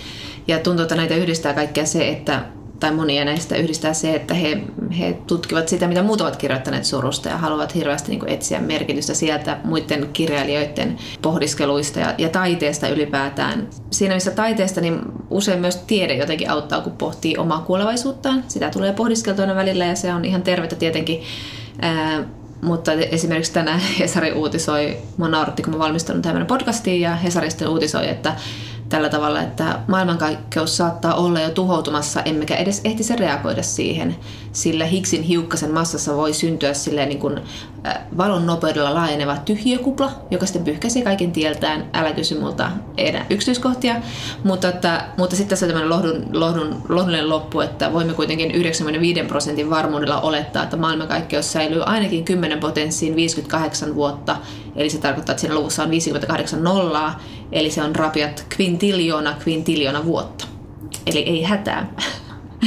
Speaker 1: Ja tuntuu, että näitä yhdistää kaikkea se, että tai monia näistä yhdistää se, että he, he tutkivat sitä, mitä muut ovat kirjoittaneet surusta ja haluavat hirveästi niin kuin etsiä merkitystä sieltä muiden kirjailijoiden pohdiskeluista ja, ja taiteesta ylipäätään. Siinä missä taiteesta, niin usein myös tiede jotenkin auttaa, kun pohtii omaa kuolevaisuuttaan. Sitä tulee pohdiskeltua välillä ja se on ihan tervettä tietenkin. Ää, mutta esimerkiksi tänään Hesari uutisoi, mä nauratti, kun mä valmistunut tämmöinen podcastiin ja Hesari sitten uutisoi, että tällä tavalla, että maailmankaikkeus saattaa olla jo tuhoutumassa, emmekä edes ehtisi reagoida siihen, sillä Higgsin hiukkasen massassa voi syntyä silleen niin kuin valon nopeudella laajeneva tyhjökupla, joka sitten pyyhkäisi kaiken tieltään. Älä kysy multa enää yksityiskohtia, mutta, että, mutta sitten tässä on tämmöinen lohdun, lohdun, lohdullinen loppu, että voimme kuitenkin 95 prosentin varmuudella olettaa, että maailmankaikkeus säilyy ainakin 10 potenssiin 58 vuotta, eli se tarkoittaa, että siinä luvussa on 58 nollaa, eli se on rapiat kvintiljoona kvintiljoona vuotta. Eli ei hätää.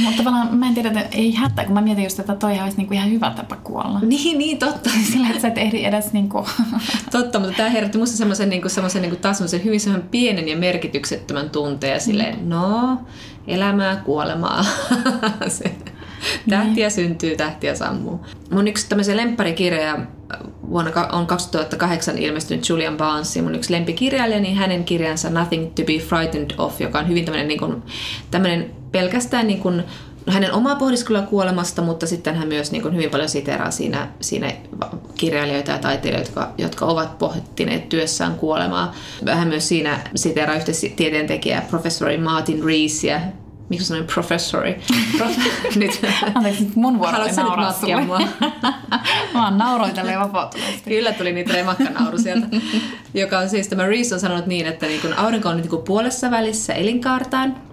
Speaker 2: Mutta tavallaan mä en tiedä, että ei hätää, kun mä mietin just, että toi olisi niinku ihan hyvä tapa kuolla.
Speaker 1: Niin, niin totta.
Speaker 2: Sillä, että sä et ehdi edes niinku...
Speaker 1: Totta, mutta tämä herätti musta semmoisen niinku, semmoisen niinku, taas semmoisen hyvin semmoisen pienen ja merkityksettömän tunteen. Silleen, mm. no, elämää, kuolemaa. Se, tähtiä niin. syntyy, tähtiä sammuu. Mun yksi tämmöisiä lempparikirjoja vuonna on 2008 ilmestynyt Julian Barnes, mun yksi lempikirjailija, niin hänen kirjansa Nothing to be Frightened of, joka on hyvin tämmöinen, niin kuin, tämmöinen pelkästään niin kuin hänen omaa pohdiskelua kuolemasta, mutta sitten hän myös niin kuin hyvin paljon siteraa siinä, siinä kirjailijoita ja taiteilijoita, jotka, jotka ovat pohtineet työssään kuolemaa. Hän myös siinä siteraa yhtä tieteentekijää, professori Martin Reesia, miksi sanoin professori?
Speaker 2: Prof- nyt. Anteeksi, mun vuoro
Speaker 1: Haluatko nauraa sulle? mua?
Speaker 2: Mä oon nauroin tälleen vapautuneesti.
Speaker 1: Kyllä tuli niitä remakka sieltä. joka on siis, tämä Reese on sanonut niin, että niin kun aurinko on niin puolessa välissä elinkaartaan,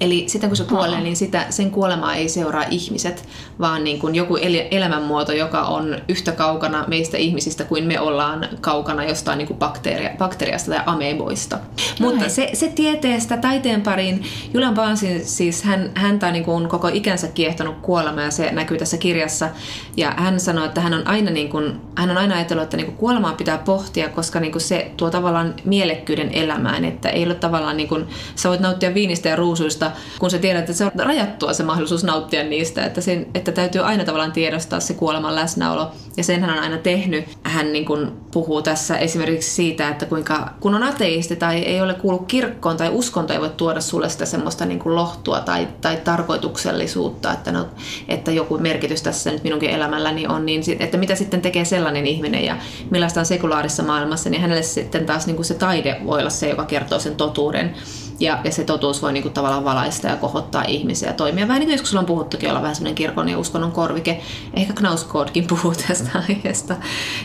Speaker 1: Eli sitten kun se kuolee, niin sitä, sen kuolemaa ei seuraa ihmiset, vaan niin kuin joku el- elämänmuoto, joka on yhtä kaukana meistä ihmisistä kuin me ollaan kaukana jostain niin kuin bakteeria, bakteriasta tai ameboista. Näin. Mutta se, se tieteestä taiteen pariin, Julian Barnesin siis hän, häntä on niin kuin koko ikänsä kiehtonut kuolema ja se näkyy tässä kirjassa. Ja hän sanoi, että hän on aina, niin kuin, hän on aina ajatellut, että niin kuin kuolemaa pitää pohtia, koska niin kuin se tuo tavallaan mielekkyyden elämään, että ei ole tavallaan niin kuin, sä voit nauttia viinistä ja ruusuista, kun sä tiedät, että se on rajattua se mahdollisuus nauttia niistä, että, sen, että täytyy aina tavallaan tiedostaa se kuoleman läsnäolo. Ja sen hän on aina tehnyt. Hän niin kuin puhuu tässä esimerkiksi siitä, että kuinka kun on ateisti tai ei ole kuullut kirkkoon tai uskonto ei voi tuoda sulle sitä semmoista niin kuin lohtua tai, tai tarkoituksellisuutta, että, no, että joku merkitys tässä nyt minunkin elämälläni on, niin että mitä sitten tekee sellainen ihminen ja millaista on sekulaarissa maailmassa, niin hänelle sitten taas niin kuin se taide voi olla se, joka kertoo sen totuuden. Ja, ja se totuus voi niin kuin, tavallaan valaista ja kohottaa ihmisiä ja toimia. Vähän niin kuin joskus on puhuttukin, olla vähän semmoinen kirkon ja uskonnon korvike. Ehkä Knauskoodkin puhuu tästä aiheesta.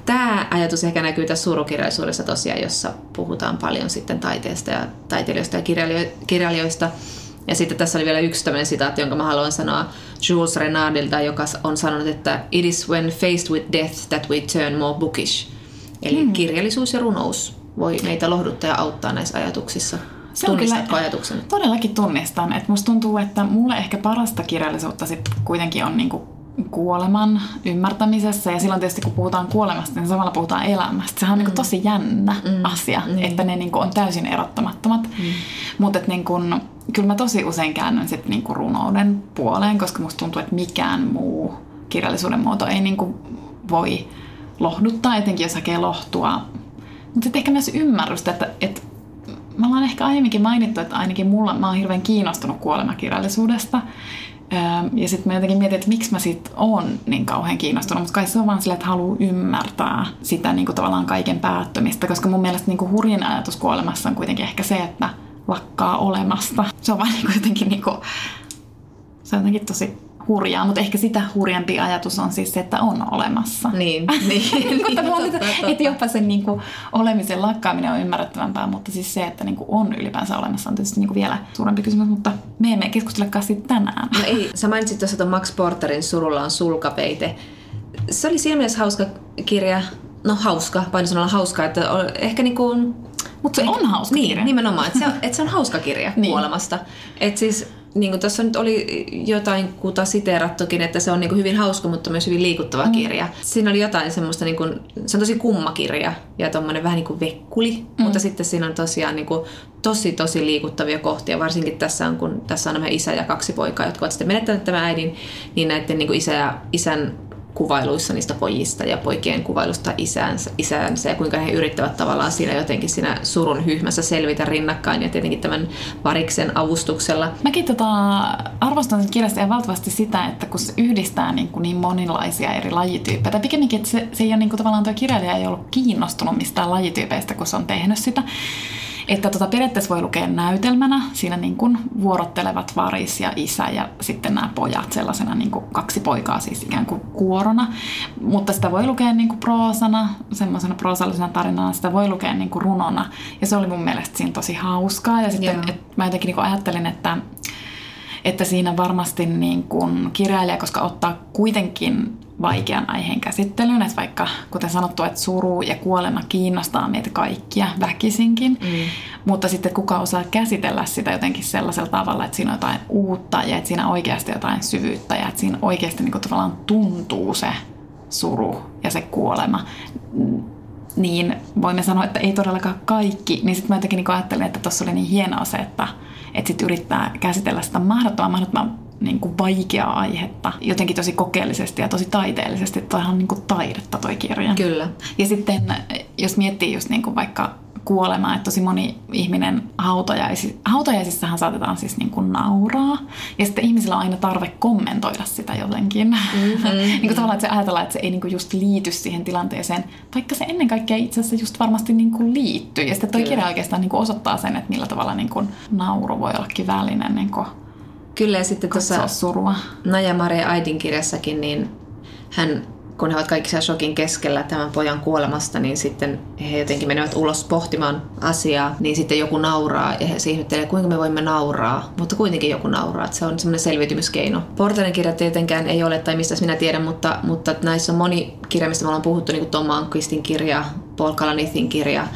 Speaker 1: Tämä ajatus ehkä näkyy tässä surukirjallisuudessa tosiaan, jossa puhutaan paljon sitten taiteesta ja taiteilijoista ja kirjailijoista. Ja sitten tässä oli vielä yksi tämmöinen sitaatti, jonka mä haluan sanoa Jules Renardilta, joka on sanonut, että It is when faced with death that we turn more bookish. Eli hmm. kirjallisuus ja runous voi meitä lohduttaa ja auttaa näissä ajatuksissa. Se on kyllä, ajatuksen?
Speaker 2: Todellakin tunnistan. Että musta tuntuu, että mulle ehkä parasta kirjallisuutta sit kuitenkin on niinku kuoleman ymmärtämisessä. Ja silloin tietysti kun puhutaan kuolemasta, niin samalla puhutaan elämästä. Sehän on niinku mm. niin tosi jännä mm. asia, mm. että ne niinku on täysin erottamattomat. Mm. Mutta niinku, kyllä mä tosi usein käännyn sit niinku runouden puoleen, koska musta tuntuu, että mikään muu kirjallisuuden muoto ei niinku voi lohduttaa, etenkin jos hakee lohtua. Mutta ehkä myös ymmärrystä, että, että me ollaan ehkä aiemminkin mainittu, että ainakin mulla, mä oon hirveän kiinnostunut kuolemakirjallisuudesta. Ja sitten mä jotenkin mietin, että miksi mä sit oon niin kauhean kiinnostunut, mutta kai se on vaan sille, että haluaa ymmärtää sitä niin kuin tavallaan kaiken päättymistä, koska mun mielestä niin kuin hurjin ajatus kuolemassa on kuitenkin ehkä se, että lakkaa olemasta. Se on vaan niin kuin jotenkin niin kuin, se on jotenkin tosi hurjaa, mutta ehkä sitä hurjempi ajatus on siis se, että on olemassa.
Speaker 1: Niin, niin.
Speaker 2: niin totta, totta. Että jopa sen niin kuin, olemisen lakkaaminen on ymmärrettävämpää, mutta siis se, että niin kuin, on ylipäänsä olemassa on tietysti niin kuin, vielä suurempi kysymys, mutta me emme keskustelekaan siitä tänään.
Speaker 1: No ei, sä mainitsit tuossa tuon Max Porterin Surulla on sulkapeite. Se oli siinä mielessä hauska kirja, no hauska, painosanalla hauska, että ehkä niin kuin,
Speaker 2: mutta se on hauska
Speaker 1: niin,
Speaker 2: kirja.
Speaker 1: nimenomaan, että se, on, että se on hauska kirja niin. kuolemasta. Että siis niin kuin tuossa nyt oli jotain kuta siteerattukin, että se on niin kuin hyvin hauska, mutta myös hyvin liikuttava mm. kirja. Siinä oli jotain semmoista, niin kuin, se on tosi kumma kirja ja tommonen vähän niin kuin vekkuli, mm. mutta sitten siinä on tosiaan niin kuin tosi tosi liikuttavia kohtia, varsinkin tässä on, kun tässä on nämä isä ja kaksi poikaa, jotka ovat sitten menettäneet tämän äidin, niin näiden niin kuin isä ja, isän kuvailuissa niistä pojista ja poikien kuvailusta isänsä, isänsä ja kuinka he yrittävät tavallaan siinä jotenkin siinä surun hyhmässä selvitä rinnakkain ja tietenkin tämän variksen avustuksella.
Speaker 2: Mäkin tota, arvostan kirjasta ja valtavasti sitä, että kun se yhdistää niin, kuin niin monilaisia eri lajityyppejä, tai pikemminkin, että se, se ei ole niin kuin, tavallaan tuo kirjailija ei ollut kiinnostunut mistään lajityypeistä, kun se on tehnyt sitä, että tota, periaatteessa voi lukea näytelmänä, siinä niin kuin vuorottelevat varis ja isä ja sitten nämä pojat sellaisena niin kuin kaksi poikaa siis ikään kuin kuorona. Mutta sitä voi lukea niin kuin proosana, semmoisena proosallisena tarinana, sitä voi lukea niin kuin runona. Ja se oli mun mielestä siinä tosi hauskaa. Ja sitten et mä jotenkin niin kuin ajattelin, että että siinä varmasti niin kuin kirjailija, koska ottaa kuitenkin vaikean aiheen käsittelyyn, että vaikka kuten sanottu, että suru ja kuolema kiinnostaa meitä kaikkia väkisinkin, mm. mutta sitten kuka osaa käsitellä sitä jotenkin sellaisella tavalla, että siinä on jotain uutta ja että siinä oikeasti jotain syvyyttä ja että siinä oikeasti niin kuin tavallaan tuntuu se suru ja se kuolema, niin voimme sanoa, että ei todellakaan kaikki, niin sitten mä jotenkin niin ajattelin, että tuossa oli niin hienoa se, että, että sitten yrittää käsitellä sitä mahdottoman, mahdottoman niin kuin vaikeaa aihetta jotenkin tosi kokeellisesti ja tosi taiteellisesti. Toihan on niin kuin taidetta toi kirja.
Speaker 1: Kyllä.
Speaker 2: Ja sitten jos miettii just niin kuin vaikka kuolema, että tosi moni ihminen hautajaisi, hautajaisissahan saatetaan siis niin kuin nauraa. Ja sitten ihmisillä on aina tarve kommentoida sitä jotenkin. Mm-hmm. niin kuin tavallaan, että se ajatellaan, että se ei niin kuin just liity siihen tilanteeseen, vaikka se ennen kaikkea itse asiassa just varmasti niin kuin liittyy. Ja sitten toi Kyllä. kirja oikeastaan niin kuin osoittaa sen, että millä tavalla niin kuin nauru voi ollakin välinen niin kuin
Speaker 1: Kyllä, ja sitten tuossa surua. Naja Maria Aidin kirjassakin, niin hän kun he ovat kaikki siellä shokin keskellä tämän pojan kuolemasta, niin sitten he jotenkin menevät ulos pohtimaan asiaa, niin sitten joku nauraa ja he ihmettelee, kuinka me voimme nauraa, mutta kuitenkin joku nauraa, että se on semmoinen selviytymiskeino. Portalin kirjat tietenkään ei ole, tai mistä minä tiedän, mutta, mutta näissä on moni kirja, mistä me ollaan puhuttu, niin kuin Tom Manquistin kirja, Paul Kalanithin kirja,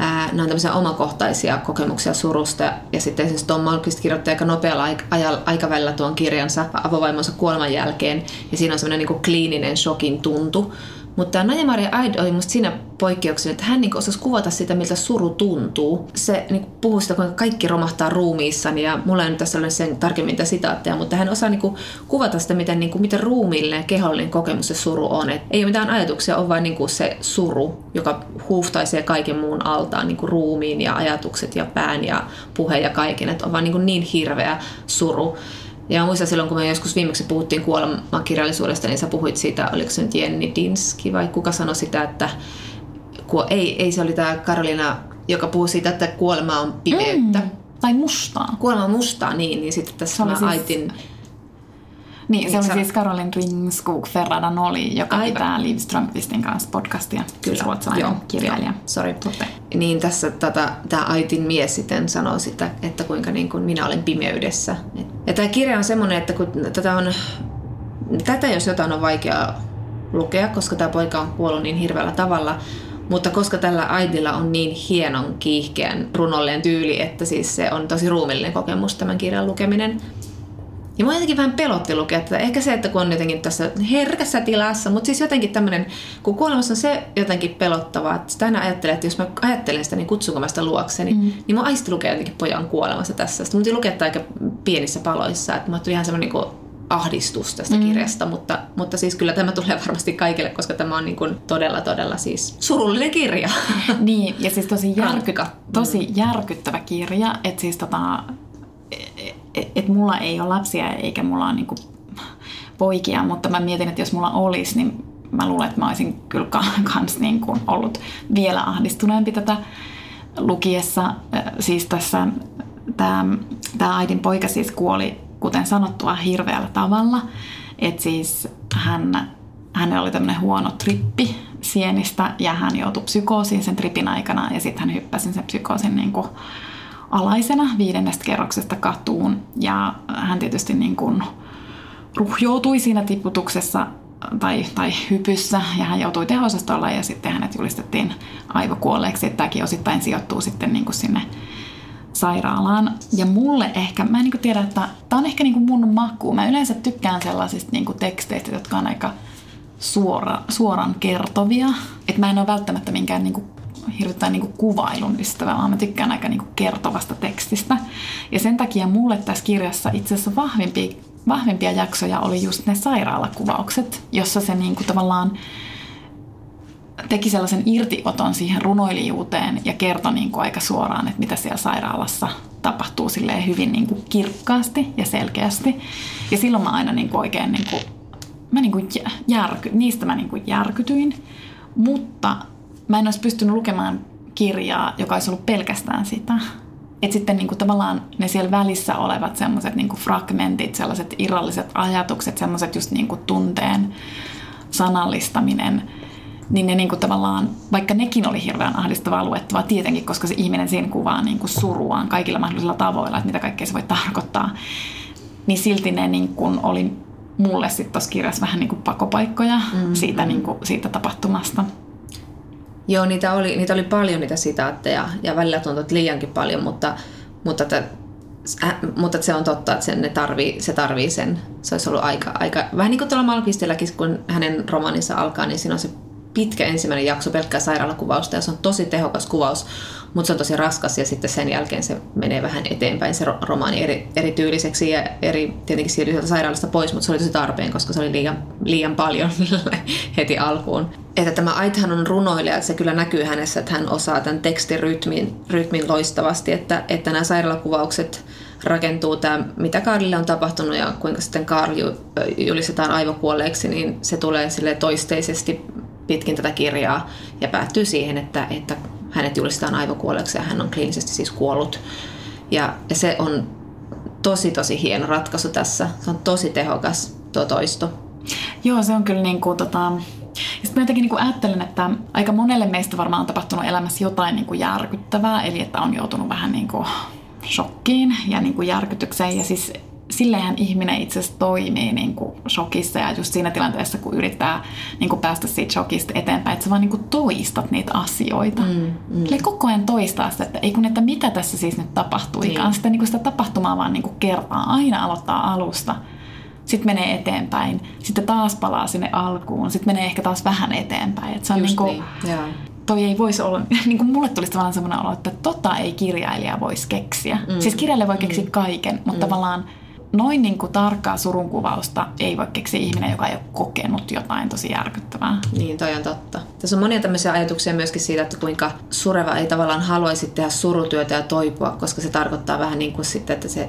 Speaker 1: ää, nämä on tämmöisiä omakohtaisia kokemuksia surusta. Ja sitten esimerkiksi Tom Malmqvist kirjoitti aika nopealla aikavälillä tuon kirjansa avovaimonsa kuoleman jälkeen. Ja siinä on semmoinen niin kliininen shokin tuntu. Mutta tämä Naja-Maria Aid oli musta siinä poikkeuksena, että hän niin osasi kuvata sitä, miltä suru tuntuu. Se niin puhuu sitä, kuinka kaikki romahtaa ruumiissani, ja mulla ei nyt tässä ole sen tarkemmin niitä sitaatteja, mutta hän osaa niin kuvata sitä, miten, niin kuin, miten ruumiillinen ja kehollinen kokemus se suru on. Et ei ole mitään ajatuksia, on vain niin kuin se suru, joka huuftaisee kaiken muun altaan, niin kuin ruumiin ja ajatukset ja pään ja puhe ja kaiken. Että on vain niin, niin hirveä suru. Ja muistan silloin, kun me joskus viimeksi puhuttiin kuolemakirjallisuudesta, niin sä puhuit siitä, oliko se nyt Jenni Dinski vai kuka sanoi sitä, että ku, ei, ei se oli tämä Karolina, joka puhui siitä, että kuolema on pimeyttä. Mm,
Speaker 2: tai mustaa.
Speaker 1: Kuolema on mustaa, niin, niin sitten tässä on siis... aitin
Speaker 2: niin, se oli siis Caroline Ringskog Ferrada-Noli, joka Aivan. pitää Liv Strömqvistin kanssa podcastia. Kyllä. Ruotsalainen Joo. kirjailija.
Speaker 1: Sorry. Tutte. Niin tässä tätä, tämä Aitin mies sitten sanoo sitä, että kuinka niin kuin minä olen pimeydessä. Ja tämä kirja on semmoinen, että kun tätä on, tätä jos jotain on vaikea lukea, koska tämä poika on kuollut niin hirveällä tavalla, mutta koska tällä Aitilla on niin hienon kiihkeän runolleen tyyli, että siis se on tosi ruumillinen kokemus tämän kirjan lukeminen, ja mua jotenkin vähän pelotti lukea että Ehkä se, että kun on jotenkin tässä herkässä tilassa, mutta siis jotenkin tämmöinen, kun kuolemassa on se jotenkin pelottavaa, että sitä aina ajattelee, että jos mä ajattelen sitä, niin kutsunko mä sitä luokseni, mm. niin mä aisti lukea jotenkin pojan kuolemassa tässä. Sitten mun lukea aika pienissä paloissa, että mä tuli ihan semmoinen niin ahdistus tästä mm. kirjasta, mutta, mutta siis kyllä tämä tulee varmasti kaikille, koska tämä on niin kuin todella, todella siis surullinen kirja.
Speaker 2: Niin, ja siis tosi, järky, tosi järkyttävä kirja, että siis tota, että et mulla ei ole lapsia eikä mulla ole niinku poikia, mutta mä mietin, että jos mulla olisi, niin mä luulen, että mä olisin kyllä kans niinku ollut vielä ahdistuneempi tätä lukiessa. Siis tässä tämä äidin poika siis kuoli, kuten sanottua, hirveällä tavalla. Että siis hän, hänellä oli tämmöinen huono trippi sienistä ja hän joutui psykoosiin sen tripin aikana ja sitten hän hyppäsi sen psykoosin niin kuin alaisena viidennestä kerroksesta katuun ja hän tietysti niin kuin ruhjoutui siinä tiputuksessa tai, tai hypyssä ja hän joutui tehosastolla ja sitten hänet julistettiin aivokuolleeksi. Että tämäkin osittain sijoittuu sitten niin kuin sinne sairaalaan. Ja mulle ehkä, mä en niin tiedä, että tämä on ehkä niin kuin mun maku. Mä yleensä tykkään sellaisista niin kuin teksteistä, jotka on aika suora, suoran kertovia. Että mä en ole välttämättä minkään niin kuin hirveän niin kuvailun ystävä, vaan mä tykkään aika niin kertovasta tekstistä. Ja sen takia mulle tässä kirjassa itse asiassa vahvimpia, vahvimpia jaksoja oli just ne sairaalakuvaukset, jossa se niin kuin tavallaan teki sellaisen irtioton siihen runoilijuuteen ja kertoi niin kuin aika suoraan, että mitä siellä sairaalassa tapahtuu silleen hyvin niin kuin kirkkaasti ja selkeästi. Ja silloin mä aina niin kuin oikein niin kuin, mä niin kuin järky, niistä mä niin kuin järkytyin. Mutta mä en olisi pystynyt lukemaan kirjaa, joka olisi ollut pelkästään sitä. Että sitten niin kuin tavallaan ne siellä välissä olevat semmoiset niin fragmentit, sellaiset irralliset ajatukset, semmoiset just niin kuin tunteen sanallistaminen, niin ne niin kuin tavallaan, vaikka nekin oli hirveän ahdistavaa luettavaa tietenkin, koska se ihminen siinä kuvaa niin kuin suruaan kaikilla mahdollisilla tavoilla, että mitä kaikkea se voi tarkoittaa, niin silti ne niin kuin oli mulle sitten tuossa kirjassa vähän niin kuin pakopaikkoja mm-hmm. siitä, niin kuin, siitä tapahtumasta.
Speaker 1: Joo, niitä oli, niitä oli paljon niitä sitaatteja ja välillä tuntui, että liiankin paljon, mutta, mutta, että, äh, mutta se on totta, että sen, ne tarvii, se tarvii sen. Se olisi ollut aika, aika vähän niin kuin tuolla kun hänen romaninsa alkaa, niin siinä on se pitkä ensimmäinen jakso pelkkää sairaalakuvausta ja se on tosi tehokas kuvaus. Mutta se on tosi raskas ja sitten sen jälkeen se menee vähän eteenpäin se romaani eri, erityyliseksi ja eri, tietenkin siirtyi sairaalasta pois, mutta se oli tosi tarpeen, koska se oli liian, liian paljon heti alkuun. Että tämä Aithan on runoilija, että se kyllä näkyy hänessä, että hän osaa tämän tekstirytmin rytmin loistavasti, että, että nämä sairaalakuvaukset rakentuu tämä, mitä Karlille on tapahtunut ja kuinka sitten Karl julistetaan aivokuolleeksi, niin se tulee sille toisteisesti pitkin tätä kirjaa ja päättyy siihen, että, että hänet julistetaan aivokuolleeksi ja hän on kliinisesti siis kuollut. Ja, ja se on tosi tosi hieno ratkaisu tässä. Se on tosi tehokas tuo toisto.
Speaker 2: Joo, se on kyllä niin kuin, tota, sitten mä jotenkin niin ajattelen, että aika monelle meistä varmaan on tapahtunut elämässä jotain niin kuin järkyttävää, eli että on joutunut vähän niin kuin shokkiin ja niin kuin järkytykseen. Ja siis silleenhän ihminen itse asiassa toimii niin kuin shokissa ja just siinä tilanteessa, kun yrittää niin kuin päästä siitä shokista eteenpäin, että sä vaan niin kuin toistat niitä asioita. Mm, mm. Eli koko ajan toistaa sitä, että ei kun, että mitä tässä siis nyt tapahtuu. Niin. Sitä, niin kuin sitä tapahtumaa vaan niin kuin kertaa, aina aloittaa alusta. Sitten menee eteenpäin, sitten taas palaa sinne alkuun, sitten menee ehkä taas vähän eteenpäin. Että se on Just niin kuin, niin. toi ei voisi olla, niin kuin mulle tulisi tavallaan sellainen olo, että tota ei kirjailija voisi keksiä. Mm. Siis kirjailija voi keksiä mm. kaiken, mutta mm. tavallaan noin niin kuin tarkkaa surunkuvausta ei voi keksiä ihminen, joka ei ole kokenut jotain tosi järkyttävää.
Speaker 1: Niin, toi on totta. Tässä on monia tämmöisiä ajatuksia myöskin siitä, että kuinka sureva ei tavallaan haluaisi tehdä surutyötä ja toipua, koska se tarkoittaa vähän niin kuin sitten, että se,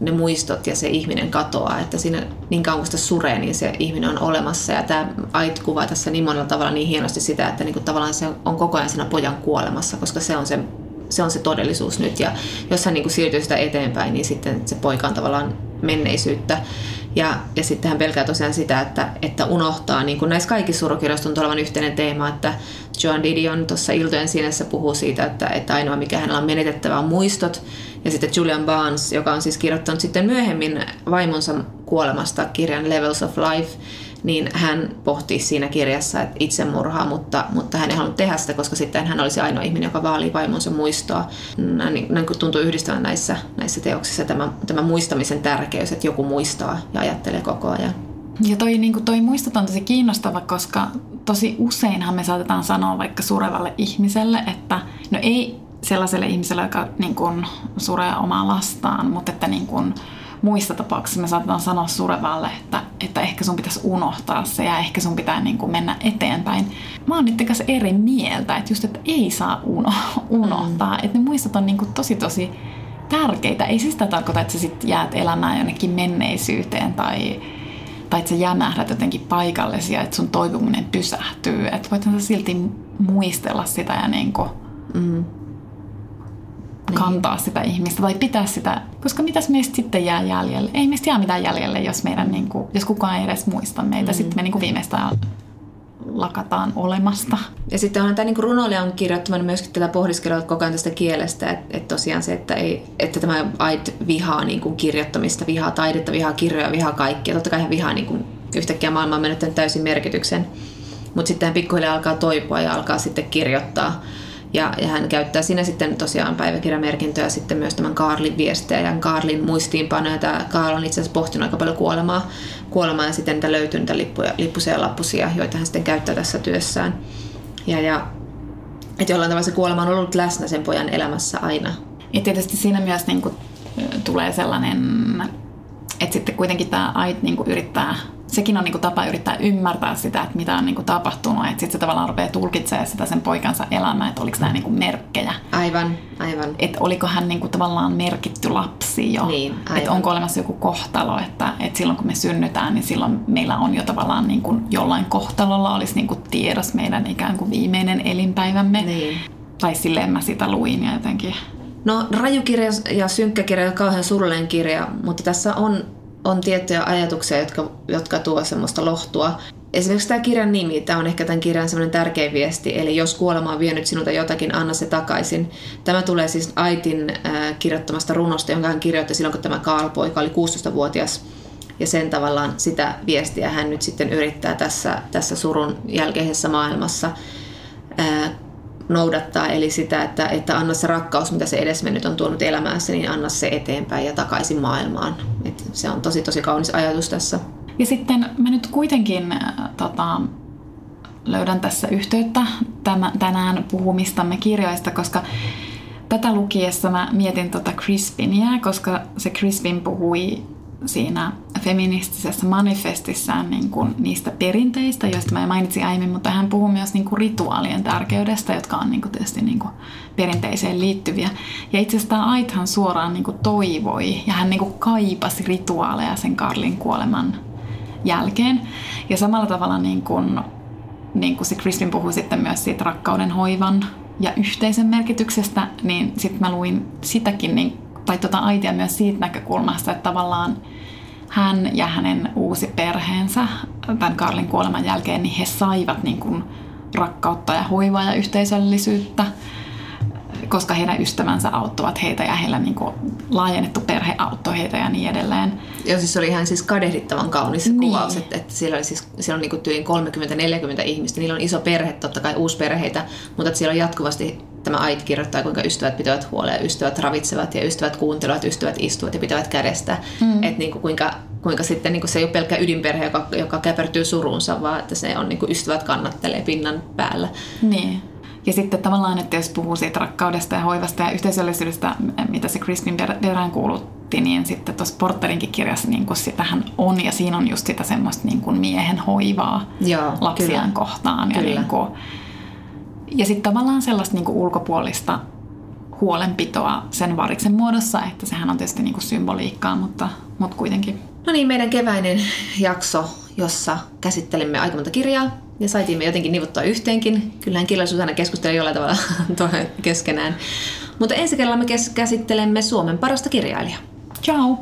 Speaker 1: ne muistot ja se ihminen katoaa. Että siinä niin kauan kuin sitä suree, niin se ihminen on olemassa. Ja tämä Ait kuvaa tässä niin monella tavalla niin hienosti sitä, että niin kuin tavallaan se on koko ajan siinä pojan kuolemassa, koska se on se se on se todellisuus nyt. Ja jos hän niin kuin siirtyy sitä eteenpäin, niin sitten se poika on tavallaan menneisyyttä. Ja, ja sitten hän pelkää tosiaan sitä, että, että unohtaa, niin kuin näissä kaikissa surukirjoissa on olevan yhteinen teema, että Joan Didion tuossa Iltojen sinessä puhuu siitä, että, että ainoa mikä hänellä on menetettävä on muistot. Ja sitten Julian Barnes, joka on siis kirjoittanut sitten myöhemmin vaimonsa kuolemasta kirjan Levels of Life, niin hän pohti siinä kirjassa että itsemurhaa, mutta, mutta hän ei halunnut tehdä sitä, koska sitten hän olisi ainoa ihminen, joka vaalii vaimonsa muistoa. Näin, näin tuntuu yhdistävän näissä, näissä teoksissa tämä, tämä muistamisen tärkeys, että joku muistaa ja ajattelee koko ajan.
Speaker 2: Ja toi, niin toi muistot on tosi kiinnostava, koska tosi useinhan me saatetaan sanoa vaikka surevalle ihmiselle, että no ei sellaiselle ihmiselle, joka niin kuin suree omaa lastaan, mutta että niin kuin, muissa tapauksissa me saatetaan sanoa surevalle, että, että ehkä sun pitäisi unohtaa se ja ehkä sun pitää niin kuin mennä eteenpäin. Mä oon niiden kanssa eri mieltä, että just, että ei saa uno, unohtaa. Mm. Että ne muistot on niin kuin tosi tosi tärkeitä. Ei siis sitä tarkoita, että sä sit jäät elämään jonnekin menneisyyteen tai, tai että sä jämähdät jotenkin paikallesi ja että sun toipuminen pysähtyy. Että voithan sä silti muistella sitä ja niin kuin, mm niin. kantaa sitä ihmistä tai pitää sitä, koska mitäs meistä sitten jää jäljelle? Ei meistä jää mitään jäljelle, jos, meidän, niin kuin, jos kukaan ei edes muista meitä. Mm. Sitten me niin kuin viimeistään lakataan olemasta.
Speaker 1: Ja sitten on tämä niin runoilija on kirjoittanut myöskin tätä pohdiskelua koko ajan tästä kielestä, että, että tosiaan se, että, ei, että tämä Ait vihaa niin kuin kirjoittamista, vihaa taidetta, vihaa kirjoja, vihaa kaikkea. Totta kai hän vihaa niin kuin, yhtäkkiä maailma on menettänyt täysin merkityksen. Mutta sitten hän pikkuhiljaa alkaa toipua ja alkaa sitten kirjoittaa ja, ja hän käyttää siinä sitten tosiaan päiväkirjamerkintöjä sitten myös tämän Karlin viestejä ja Karlin muistiinpanoja. Tämä Karl on itse asiassa pohtinut aika paljon kuolemaa, kuolemaa ja sitten niitä löytyy niitä lippuja, lippusia ja lappusia, joita hän sitten käyttää tässä työssään. Ja, ja että jollain tavalla se kuolema on ollut läsnä sen pojan elämässä aina.
Speaker 2: Ja tietysti siinä myös niin kuin, tulee sellainen, että sitten kuitenkin tämä Ait niin kuin yrittää sekin on niinku tapa yrittää ymmärtää sitä, että mitä on niinku tapahtunut. Että sitten se tavallaan rupeaa tulkitsemaan sitä sen poikansa elämää, että oliko nämä niinku merkkejä.
Speaker 1: Aivan, aivan.
Speaker 2: Että oliko hän niinku tavallaan merkitty lapsi jo.
Speaker 1: Niin,
Speaker 2: että onko olemassa joku kohtalo, että, että silloin kun me synnytään, niin silloin meillä on jo tavallaan niinku jollain kohtalolla olisi niinku tiedos meidän ikään kuin viimeinen elinpäivämme.
Speaker 1: Niin.
Speaker 2: Tai silleen mä sitä luin ja jotenkin
Speaker 1: No rajukirja ja synkkä kirja on kauhean surullinen kirja, mutta tässä on on tiettyjä ajatuksia, jotka, jotka tuo semmoista lohtua. Esimerkiksi tämä kirjan nimi, tämä on ehkä tämän kirjan semmoinen tärkein viesti, eli jos kuolema on vienyt sinulta jotakin, anna se takaisin. Tämä tulee siis Aitin äh, kirjoittamasta runosta, jonka hän kirjoitti silloin, kun tämä Karl poika oli 16-vuotias. Ja sen tavallaan sitä viestiä hän nyt sitten yrittää tässä, tässä surun jälkeisessä maailmassa äh, noudattaa, eli sitä, että, että anna se rakkaus, mitä se edesmennyt on tuonut elämäänsä, niin anna se eteenpäin ja takaisin maailmaan. Et se on tosi tosi kaunis ajatus tässä.
Speaker 2: Ja sitten mä nyt kuitenkin äh, tota, löydän tässä yhteyttä tänään puhumistamme kirjoista, koska tätä lukiessa mä mietin tota Crispinia, koska se Crispin puhui siinä feministisessä manifestissaan niin kuin niistä perinteistä, joista mä mainitsin aiemmin, mutta hän puhuu myös niin kuin rituaalien tärkeydestä, jotka on niin kuin tietysti niin kuin perinteiseen liittyviä. Ja itse asiassa Aithan suoraan niin kuin toivoi ja hän niin kuin kaipasi rituaaleja sen Karlin kuoleman jälkeen. Ja samalla tavalla niin kuin, niin kuin se Crispin puhui sitten myös siitä rakkauden hoivan ja yhteisön merkityksestä, niin sitten mä luin sitäkin niin tai tuota aitia myös siitä näkökulmasta, että tavallaan hän ja hänen uusi perheensä tämän Karlin kuoleman jälkeen, niin he saivat niin kuin rakkautta ja hoivaa ja yhteisöllisyyttä, koska heidän ystävänsä auttoivat heitä ja heillä niin kuin laajennettu perhe auttoi heitä ja niin edelleen.
Speaker 1: Joo, siis oli ihan siis kadehdittavan kaunis niin. kuvaus, että, että siellä, oli siis, siellä on niin tyyliin 30-40 ihmistä. Niillä on iso perhe, totta kai uusperheitä, mutta että siellä on jatkuvasti tämä Ait kirjoittaa, kuinka ystävät pitävät huolea, ystävät ravitsevat ja ystävät kuuntelevat, ystävät istuvat ja pitävät kädestä. Mm. Että niin kuin kuinka, kuinka sitten niin kuin se ei ole pelkkä ydinperhe, joka, joka käpertyy surunsa, vaan että se on niin kuin ystävät kannattelee pinnan päällä.
Speaker 2: Niin. Ja sitten tavallaan, että jos puhuu siitä rakkaudesta ja hoivasta ja yhteisöllisyydestä, mitä se Crispin perään kuulutti, niin sitten tuossa Porterinkin kirjassa niin kuin sitähän on, ja siinä on just sitä semmoista niin kuin miehen hoivaa Joo, lapsiaan kyllä. kohtaan. Ja, kyllä. Niin kuin, ja sitten tavallaan sellaista niin kuin ulkopuolista huolenpitoa sen variksen muodossa, että sehän on tietysti niin kuin symboliikkaa, mutta, mutta kuitenkin.
Speaker 1: No niin, meidän keväinen jakso, jossa käsittelimme aika monta kirjaa ja saitiimme jotenkin nivottua yhteenkin. Kyllähän kirjallisuus aina keskustelee jollain tavalla keskenään. Mutta ensi kerralla me käsittelemme Suomen parasta kirjailijaa.
Speaker 2: Ciao!